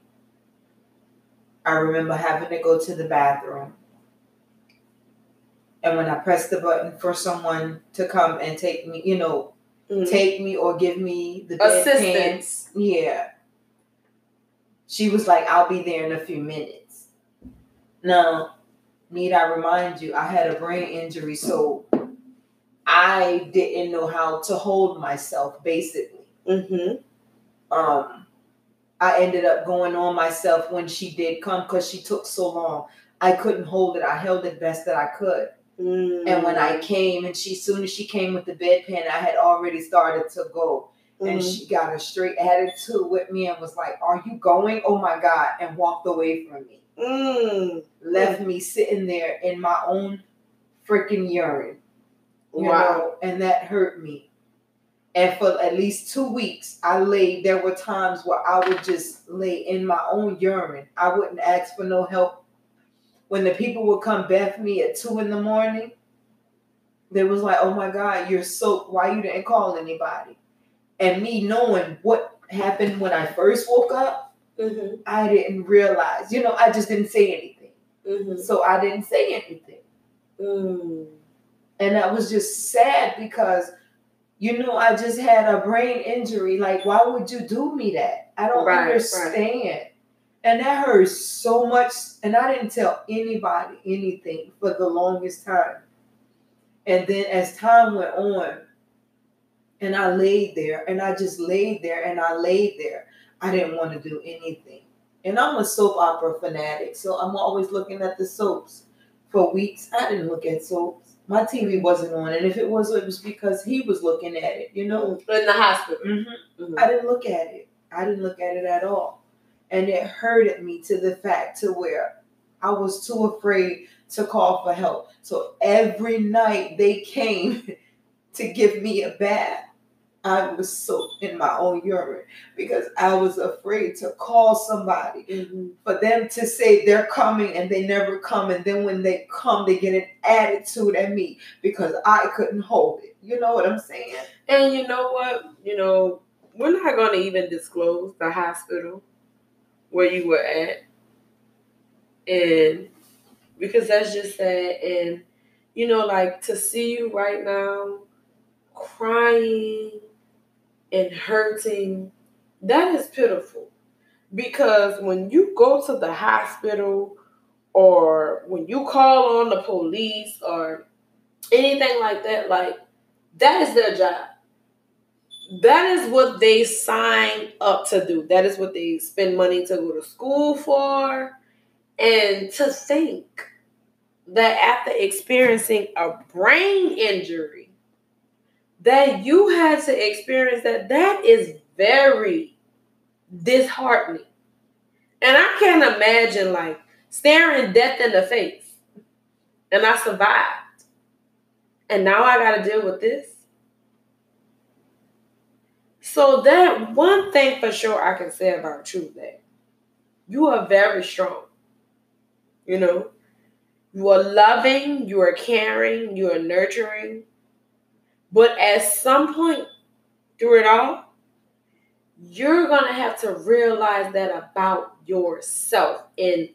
I remember having to go to the bathroom. And when I pressed the button for someone to come and take me, you know, Mhm. take me or give me the Assistance. yeah. She was like, I'll be there in a few minutes. Now, need I remind you, I had a brain injury, so I didn't know how to hold myself, basically. Mm-hmm. Um, I ended up going on myself when she did come because she took so long. I couldn't hold it. I held it best that I could. Mm-hmm. And when I came, and she, soon as she came with the bedpan, I had already started to go. And Mhm. she got a straight attitude with me and was like, "Are you going? Oh my god!" and walked away from me. Mm. Left me sitting there in my own freaking urine, you Wow. know, and that hurt me. And for at least two weeks, I laid. There were times where I would just lay in my own urine. I wouldn't ask for no help. When the people would come bath me at two in the morning, they was like, "Oh my God, you're soaked. Why you didn't call anybody?" And me knowing what happened when I first woke up, Mhm. I didn't realize. You know, I just didn't say anything. Mhm. So I didn't say anything. Mm. And that was just sad because, you know, I just had a brain injury. Like, why would you do me that? I don't Right, right. understand. And that hurts so much. And I didn't tell anybody anything for the longest time. And then as time went on, and I laid there, and I just laid there, and I laid there, I didn't want to do anything. And I'm a soap opera fanatic, so I'm always looking at the soaps. For weeks, I didn't look at soaps. My TV wasn't on, and if it was, it was because he was looking at it, you know? In the hospital. Mm-hmm. Mhm. I didn't look at it. I didn't look at it at all. And it hurted me to the fact to where I was too afraid to call for help. So every night they came (laughs) to give me a bath. I was soaked in my own urine because I was afraid to call somebody Mhm. for them to say they're coming and they never come. And then when they come, they get an attitude at me because I couldn't hold it. You know what I'm saying? And you know what? You know, we're not going to even disclose the hospital where you were at. And because that's just sad. And, you know, like to see you right now crying and hurting, that is pitiful. Because when you go to the hospital or when you call on the police or anything like that, like that is their job. that is what they sign up to do. That is what they spend money to go to school for. And to think that after experiencing a brain injury, that you had to experience that, that is very disheartening. And I can't imagine like staring death in the face and I survived. And now I got to deal with this. So that one thing for sure I can say about you that you are very strong. You know, you are loving, you are caring, you are nurturing. But at some point through it all, you're going to have to realize that about yourself and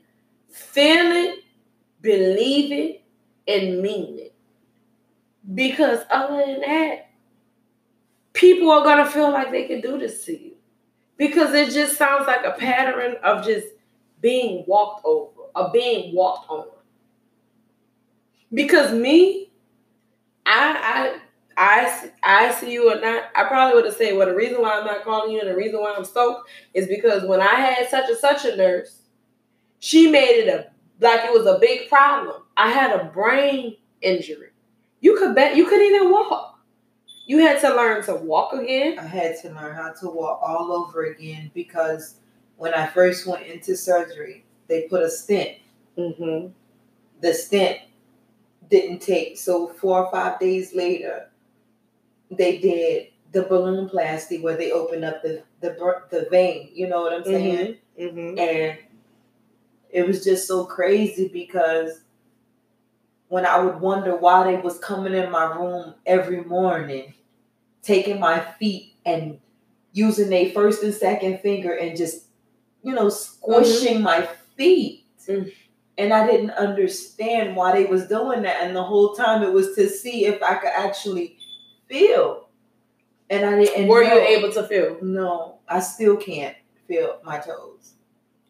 feel it, believe it, and mean it. Because other than that, people are going to feel like they can do this to you. Because it just sounds like a pattern of just being walked over or being walked on. Because me, I I I I see you or not, I probably would have said, well, the reason why I'm not calling you and the reason why I'm stoked is because when I had such and such a nurse, she made it a like it was a big problem. I had a brain injury. You could bet you couldn't even walk. You had to learn to walk again. I had to learn how to walk all over again because when I first went into surgery, they put a stent. Mm-hmm. The stent didn't take. So four or five days later, they did the balloon plasty where they opened up the the the vein. You know what I'm saying? Mm-hmm. Mm-hmm. And it was just so crazy because when I would wonder why they was coming in my room every morning, taking my feet and using their first and second finger and just, you know, squishing mm-hmm. my feet. Mm. And I didn't understand why they was doing that. And the whole time it was to see if I could actually feel. And I didn't. Were know. you able to feel? No, I still can't feel my toes.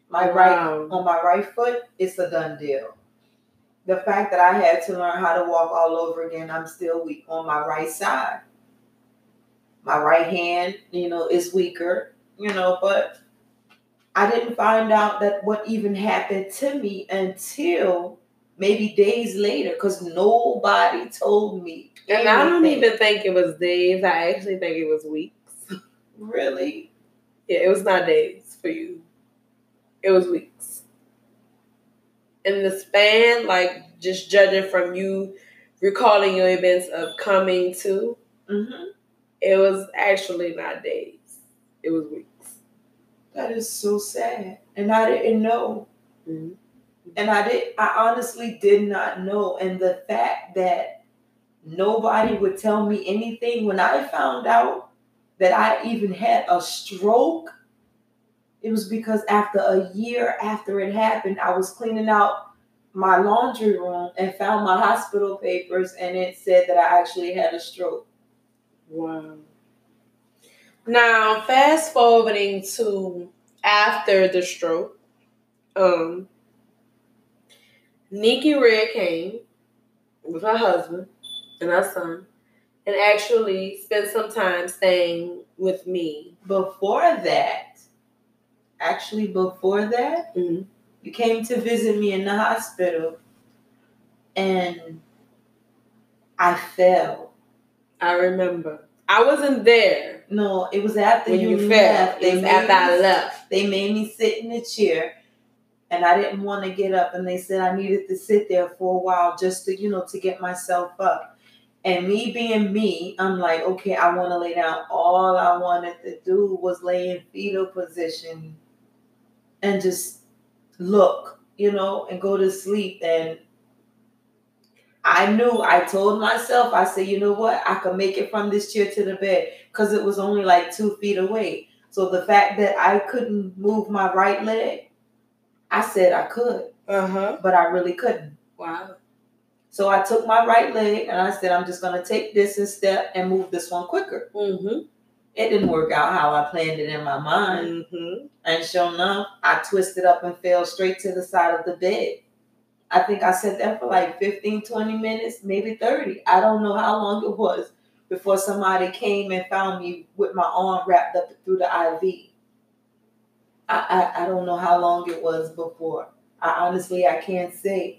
My wow. right on my right foot, it's a done deal. The fact that I had to learn how to walk all over again, I'm still weak on my right side. My right hand, you know, is weaker, you know, but I didn't find out that what even happened to me until maybe days later because nobody told me. And. I don't even think it was days. I actually think it was weeks. Really? Yeah, it was not days for you. It was weeks. In the span, like just judging from you recalling your events of coming to, mm-hmm. it was actually not days. It was weeks. That is so sad. And I didn't know. Mm-hmm. And I did I honestly did not know. And the fact that nobody would tell me anything when I found out that I even had a stroke, it was because after a year after it happened, I was cleaning out my laundry room and found my hospital papers and it said that I actually had a stroke. Wow. Now, fast forwarding to after the stroke, um, Nikki Red came with her husband and her son and actually spent some time staying with me. Before that, actually, before that, mm-hmm. you came to visit me in the hospital and I fell. I remember. I wasn't there. No, it was after when you, you left. It was after I left. They made me sit in a chair, and I didn't want to get up. And they said I needed to sit there for a while just to, you know, to get myself up. And me being me, I'm like, okay, I want to lay down. All I wanted to do was lay in fetal position and just look, you know, and go to sleep. And I knew, I told myself, I said, you know what? I could make it from this chair to the bed because it was only like two feet away. So the fact that I couldn't move my right leg, I said I could. Uh-huh. But I really couldn't. Wow. So I took my right leg and I said, I'm just going to take this and step and move this one quicker. Mm-hmm. It didn't work out how I planned it in my mind. Mm-hmm. And sure enough, I twisted up and fell straight to the side of the bed. I think I sat there for like 15, 20 minutes, maybe 30. I don't know how long it was. before somebody came and found me with my arm wrapped up through the IV. I, I, I don't know how long it was before. I honestly I can't say.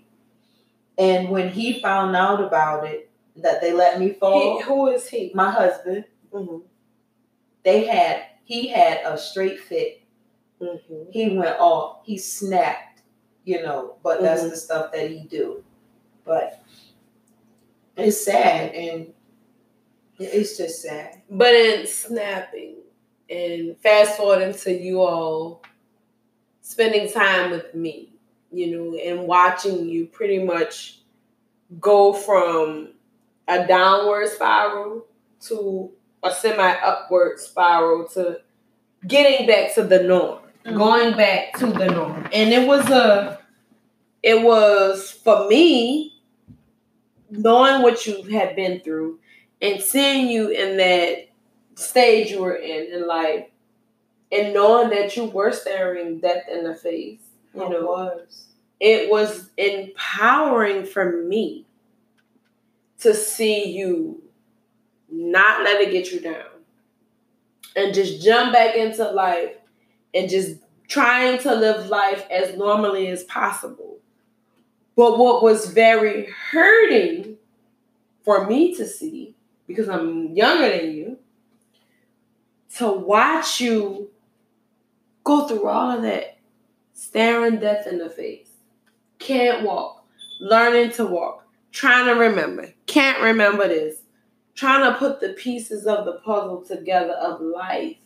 And when he found out about it, that they let me fall. He, who is he? My husband. Mm-hmm. They had he had a straight fit. Mm-hmm. He went off. He snapped, you know. But that's Mhm. the stuff that he do. But it's sad and it's just sad. But in snapping and fast forwarding to you all spending time with me, you know, and watching you pretty much go from a downward spiral to a semi upward spiral to getting back to the norm, Mhm. going back to the norm. And it was a, it was for me, knowing what you had been through and seeing you in that stage you were in in life and knowing that you were staring death in the face, you It know, was. it was empowering for me to see you not let it get you down and just jump back into life and just trying to live life as normally as possible. But what was very hurting for me to see, because I'm younger than you, to watch you go through all of that, staring death in the face, can't walk, learning to walk, trying to remember, can't remember this, trying to put the pieces of the puzzle together of life,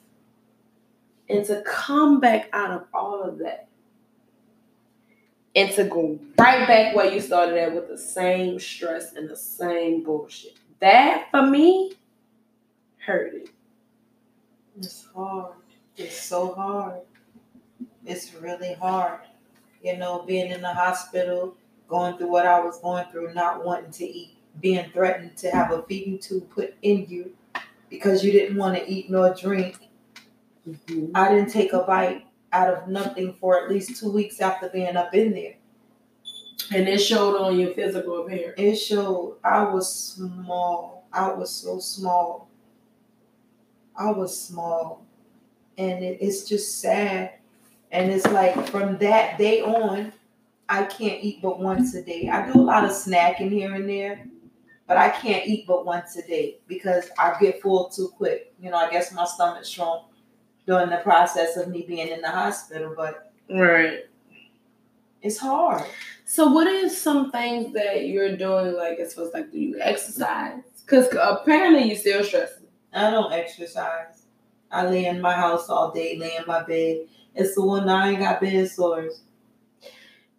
and to come back out of all of that. And to go right back where you started at with the same stress and the same bullshit. That for me hurted. It's hard. It's so hard. It's really hard. You know, being in the hospital, going through what I was going through, not wanting to eat, being threatened to have a feeding tube put in you because you didn't want to eat nor drink. Mm-hmm. I didn't take a bite out of nothing for at least two weeks after being up in there. And it showed on your physical appearance. It showed I was small. I was so small. I was small. And it, it's just sad. And it's like from that day on, I can't eat but once a day. I do a lot of snacking here and there, but I can't eat but once a day because I get full too quick. You know, I guess my stomach shrunk during the process of me being in the hospital, but Right. it's hard. So, what is some things that you're doing? Like, as far as like, do you exercise? Because apparently you still stressing. I don't exercise. I lay in my house all day, lay in my bed. It's the one that I ain't got bed sores.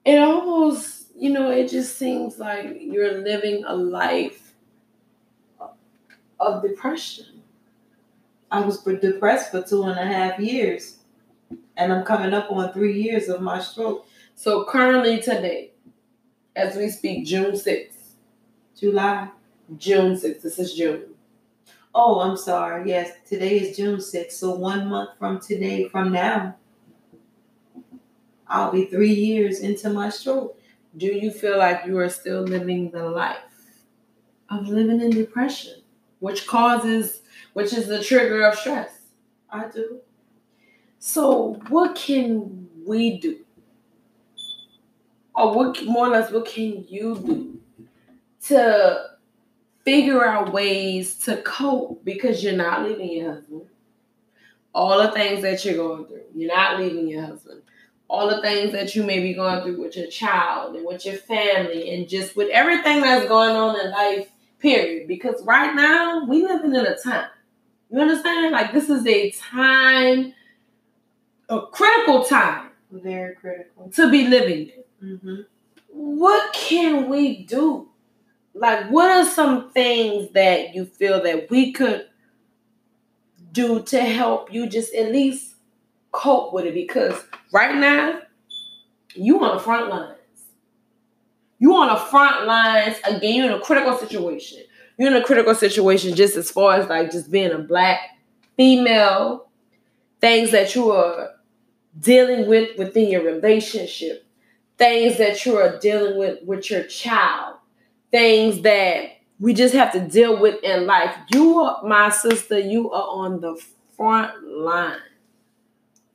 It almost, you know, it just seems like you're living a life of depression. I was depressed for two and a half years, and I'm coming up on three years of my stroke. So, currently today, as we speak, June 6th, July. June 6th, this is June. Oh, I'm sorry. Yes, today is June 6th. So one month from today, from now, I'll be three years into my stroke. Do you feel like you are still living the life of living in depression, which causes, which is the trigger of stress? I do. So, what can we do? Or what more or less what can you do to figure out ways to cope because you're not leaving your husband. All the things that you're going through, you're not leaving your husband. All the things that you may be going through with your child and with your family and just with everything that's going on in life, period. Because right now, we living in a time. You understand? Like this is a time, a critical time Very critical. to be living in. Mm-hmm. What can we do? Like, what are some things that you feel that we could do to help you just at least cope with it? Because right now, you on the front lines. You on the front lines again. You're in a critical situation. You're in a critical situation just as far as like just being a black female, things that you are dealing with within your relationship, things that you are dealing with with your child, things that we just have to deal with in life. You are my sister, you are on the front line.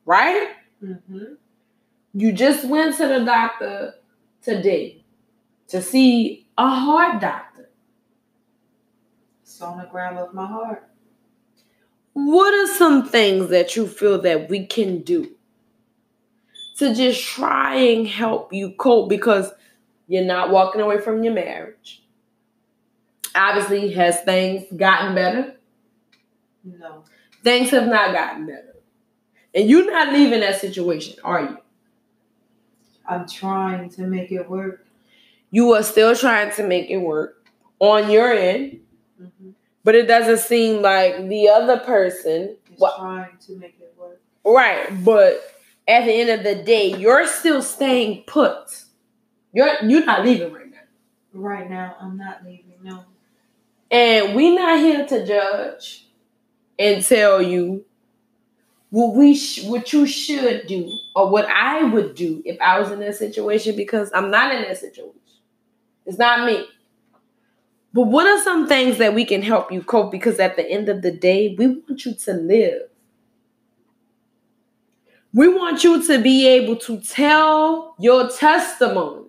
Right? Mm-hmm. You just went to the doctor today to see a heart doctor. Sonogram of my heart. What are some things that you feel that we can do to just try and help you cope because you're not walking away from your marriage? Obviously, has things gotten better? No. Things have not gotten better. And you're not leaving that situation, are you? I'm trying to make it work. You are still trying to make it work on your end, Mm-hmm. but it doesn't seem like the other person. is Well, trying to make it work. right, but at the end of the day, you're still staying put. You're you're not leaving right now. Right now, I'm not leaving. No. And we're not here to judge and tell you what we sh- what you should do or what I would do if I was in that situation because I'm not in that situation. It's not me. But what are some things that we can help you cope? Because at the end of the day, we want you to live. We want you to be able to tell your testimony.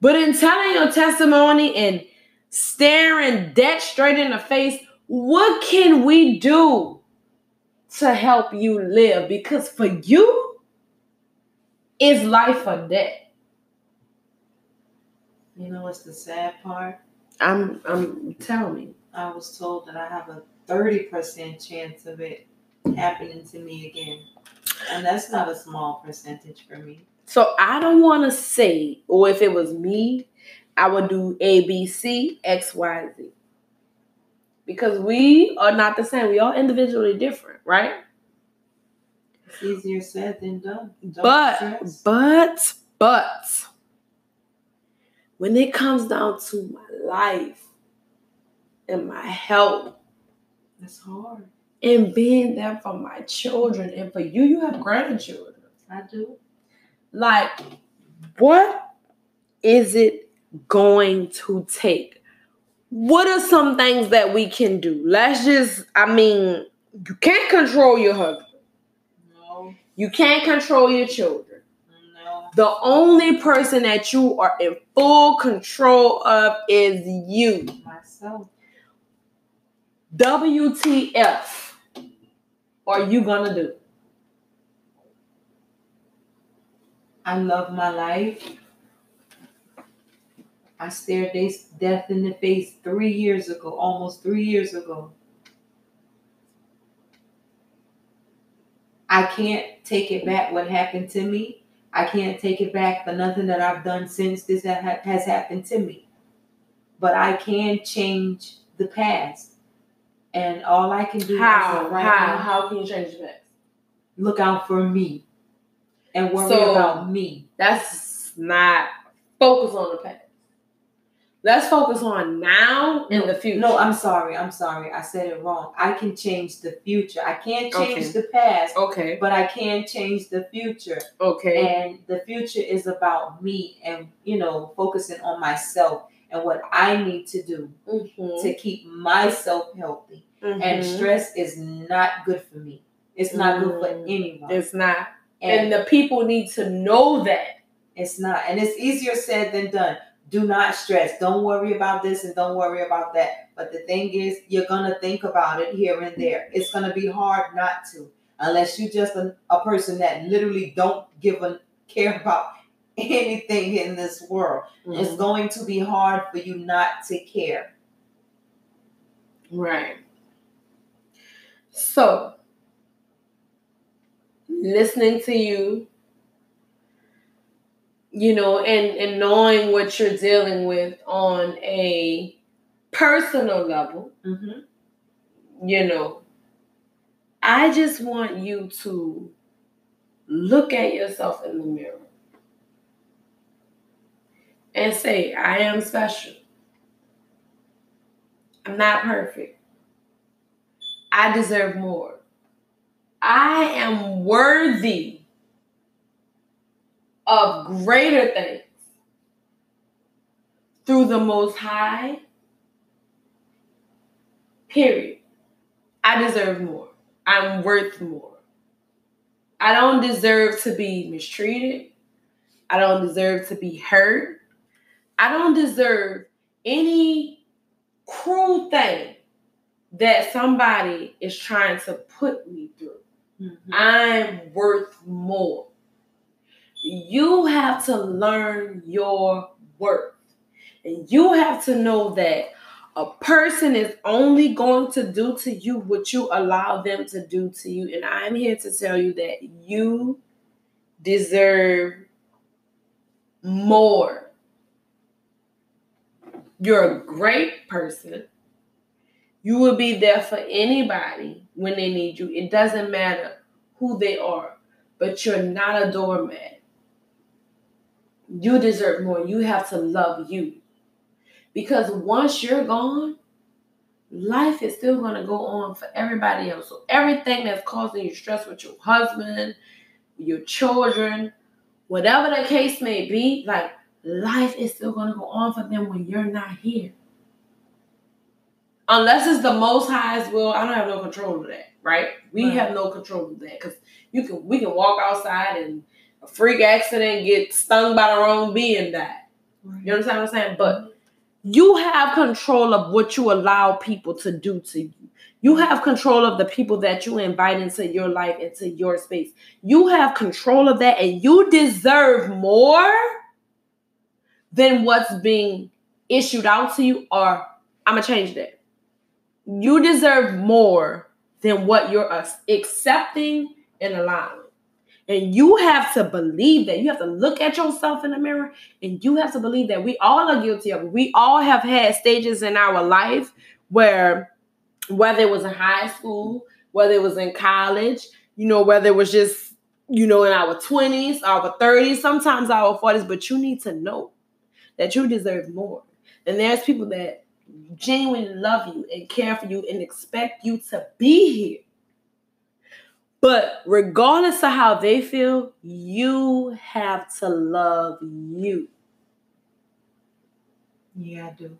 But in telling your testimony and staring death straight in the face, what can we do to help you live? Because for you, it's life or death. You know what's the sad part? I'm I'm tell me. I was told that I have a 30% chance of it happening to me again. And that's not a small percentage for me. So I don't want to say, or if it was me, I would do A, B, C, X, Y, Z. Because we are not the same. We are individually different, right? It's easier said than done. Don't but stress. but but when it comes down to my life and my health it's hard. and being there for my children and for you, you have grandchildren. I do. Like, what is it going to take? What are some things that we can do? Let's just, I mean, you can't control your husband. No, You can't control your children. no. The only person that you are in full control of is you. Myself. WTF are you gonna do? I love my life. I stared this death in the face three years ago, almost three years ago. I can't take it back what happened to me. I can't take it back for nothing that I've done since this ha- has happened to me. But I can change the past. And all I can do How? right How? now, How can you change the past? look out for me and worry So- about me. That's not focus on the past. Let's focus on now and the future. No, I'm sorry. I'm sorry. I said it wrong. I can change the future. I can't change Okay. the past, okay. but I can change the future. Okay. And the future is about me and, you know, focusing on myself and what I need to do Mhm. to keep myself healthy. And Mhm. stress is not good for me. It's not good for Mm. anyone. it's not. and And the people need to know that. It's not. And it's easier said than done. Do not stress. Don't worry about this and don't worry about that. But the thing is, you're going to think about it here and there. It's going to be hard not to, unless you're just a, a person that literally don't give a care about (laughs) anything in this world. It's Mhm. going to be hard for you not to care. Right. So, listening to you, you know, and, and knowing what you're dealing with on a personal level, Mm-hmm. you know, I just want you to look at yourself in the mirror and say, I am special. I'm not perfect. I deserve more. I am worthy of greater things through the Most High. Period. I deserve more. I'm worth more. I don't deserve to be mistreated. I don't deserve to be hurt. I don't deserve any cruel thing that somebody is trying to put me through. Mm-hmm. I'm worth more. You have to learn your worth. And you have to know that a person is only going to do to you what you allow them to do to you. And I'm here to tell you that you deserve more. You're a great person. You will be there for anybody when they need you. It doesn't matter who they are, but you're not a doormat. You deserve more. You have to love you. Because once you're gone, life is still going to go on for everybody else. So everything that's causing you stress with your husband, your children, whatever the case may be, like life is still going to go on for them when you're not here. Unless it's the most highest will, I don't have no control of that, right? We right. have no control of that because you can we can walk outside and a freak accident, get stung by the wrong bee and die. Right. You understand what I'm saying? But you have control of what you allow people to do to you. You have control of the people that you invite into your life, into your space. You have control of that, and you deserve more than what's being issued out to you. Or I'm gonna change that. You deserve more than what you're accepting and allowing. And you have to believe that. You have to look at yourself in the mirror and you have to believe that we all are guilty of it. We all have had stages in our life where, whether it was in high school, whether it was in college, you know, whether it was just, you know, in our 20s, our 30s, sometimes our 40s, but you need to know that you deserve more. And there's people that genuinely love you and care for you and expect you to be here but regardless of how they feel, you have to love you. Yeah, I do.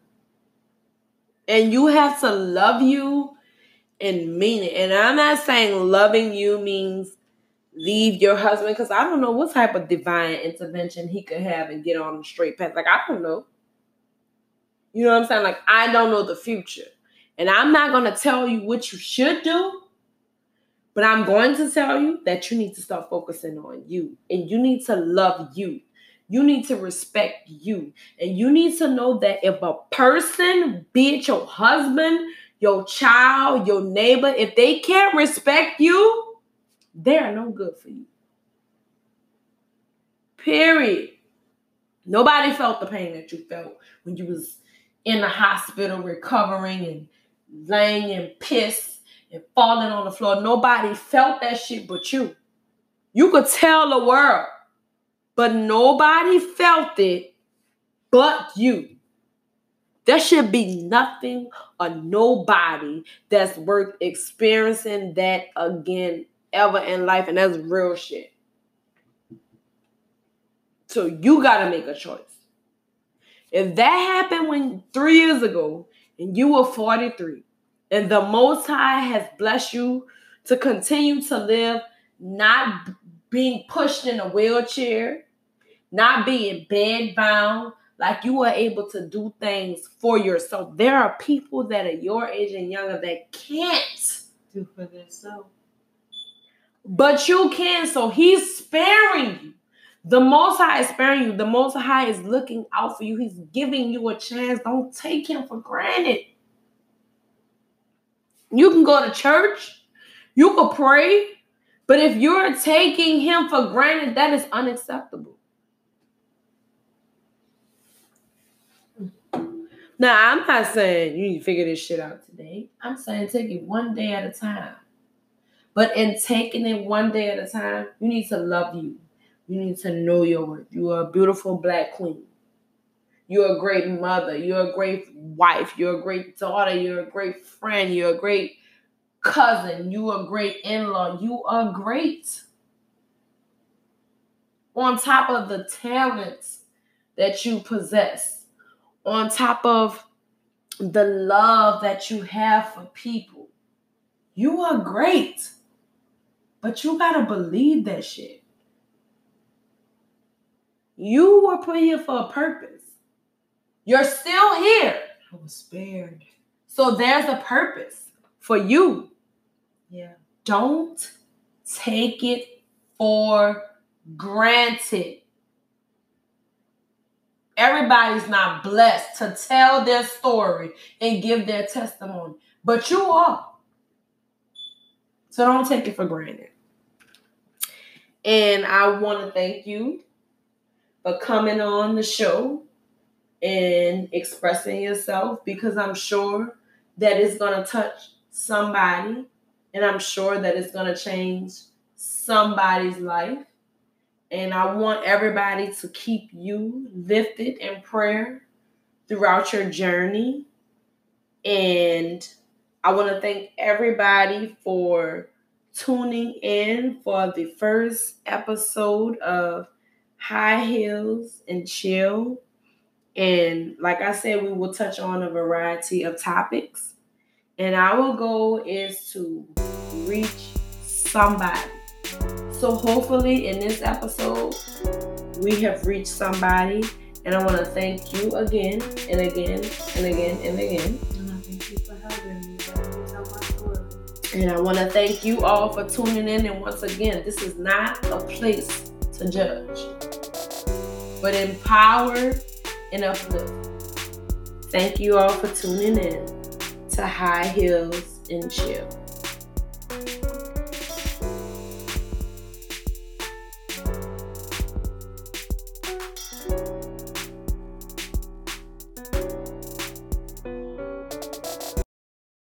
And you have to love you and mean it. And I'm not saying loving you means leave your husband because I don't know what type of divine intervention he could have and get on the straight path. Like, I don't know. You know what I'm saying? Like, I don't know the future. And I'm not going to tell you what you should do. But I'm going to tell you that you need to start focusing on you and you need to love you. You need to respect you. And you need to know that if a person, be it your husband, your child, your neighbor, if they can't respect you, they are no good for you. Period. Nobody felt the pain that you felt when you was in the hospital recovering and laying in piss and falling on the floor. Nobody felt that shit but you. You could tell the world, but nobody felt it but you. There should be nothing or nobody that's worth experiencing that again ever in life, and that's real shit. So you got to make a choice. If that happened when three years ago and you were 43, and the Most High has blessed you to continue to live, not being pushed in a wheelchair, not being bed bound, like you are able to do things for yourself. There are people that are your age and younger that can't do for themselves. But you can, so he's sparing you. The Most High is sparing you. The Most High is looking out for you. He's giving you a chance. Don't take him for granted. You can go to church, you can pray, but if you're taking him for granted, that is unacceptable. Now, I'm not saying you need to figure this shit out today. I'm saying take it one day at a time. But in taking it one day at a time, you need to love you. You need to know your worth. You are a beautiful black queen. You're a great mother. You're a great wife. You're a great daughter. You're a great friend. You're a great cousin. You're a great in law. You are great. On top of the talents that you possess, on top of the love that you have for people. You are great. But you got to believe that shit. You were put here for a purpose. You're still here. I was spared. So there's a purpose for you. Yeah. Don't take it for granted. Everybody's not blessed to tell their story and give their testimony, but you are. So don't take it for granted. And I want to thank you for coming on the show and expressing yourself because I'm sure that it's going to touch somebody and I'm sure that it's going to change somebody's life. And I want everybody to keep you lifted in prayer throughout your journey. And I want to thank everybody for tuning in for the first episode of High Heels and Chill. And like I said, we will touch on a variety of topics. And our goal is to reach somebody. So hopefully in this episode, we have reached somebody. And I want to thank you again and again and again and again. And I thank you for helping me tell my story. And I want to thank you all for tuning in. And once again, this is not a place to judge, but empower and uplift. Thank you all for tuning in to High Heels and Chill.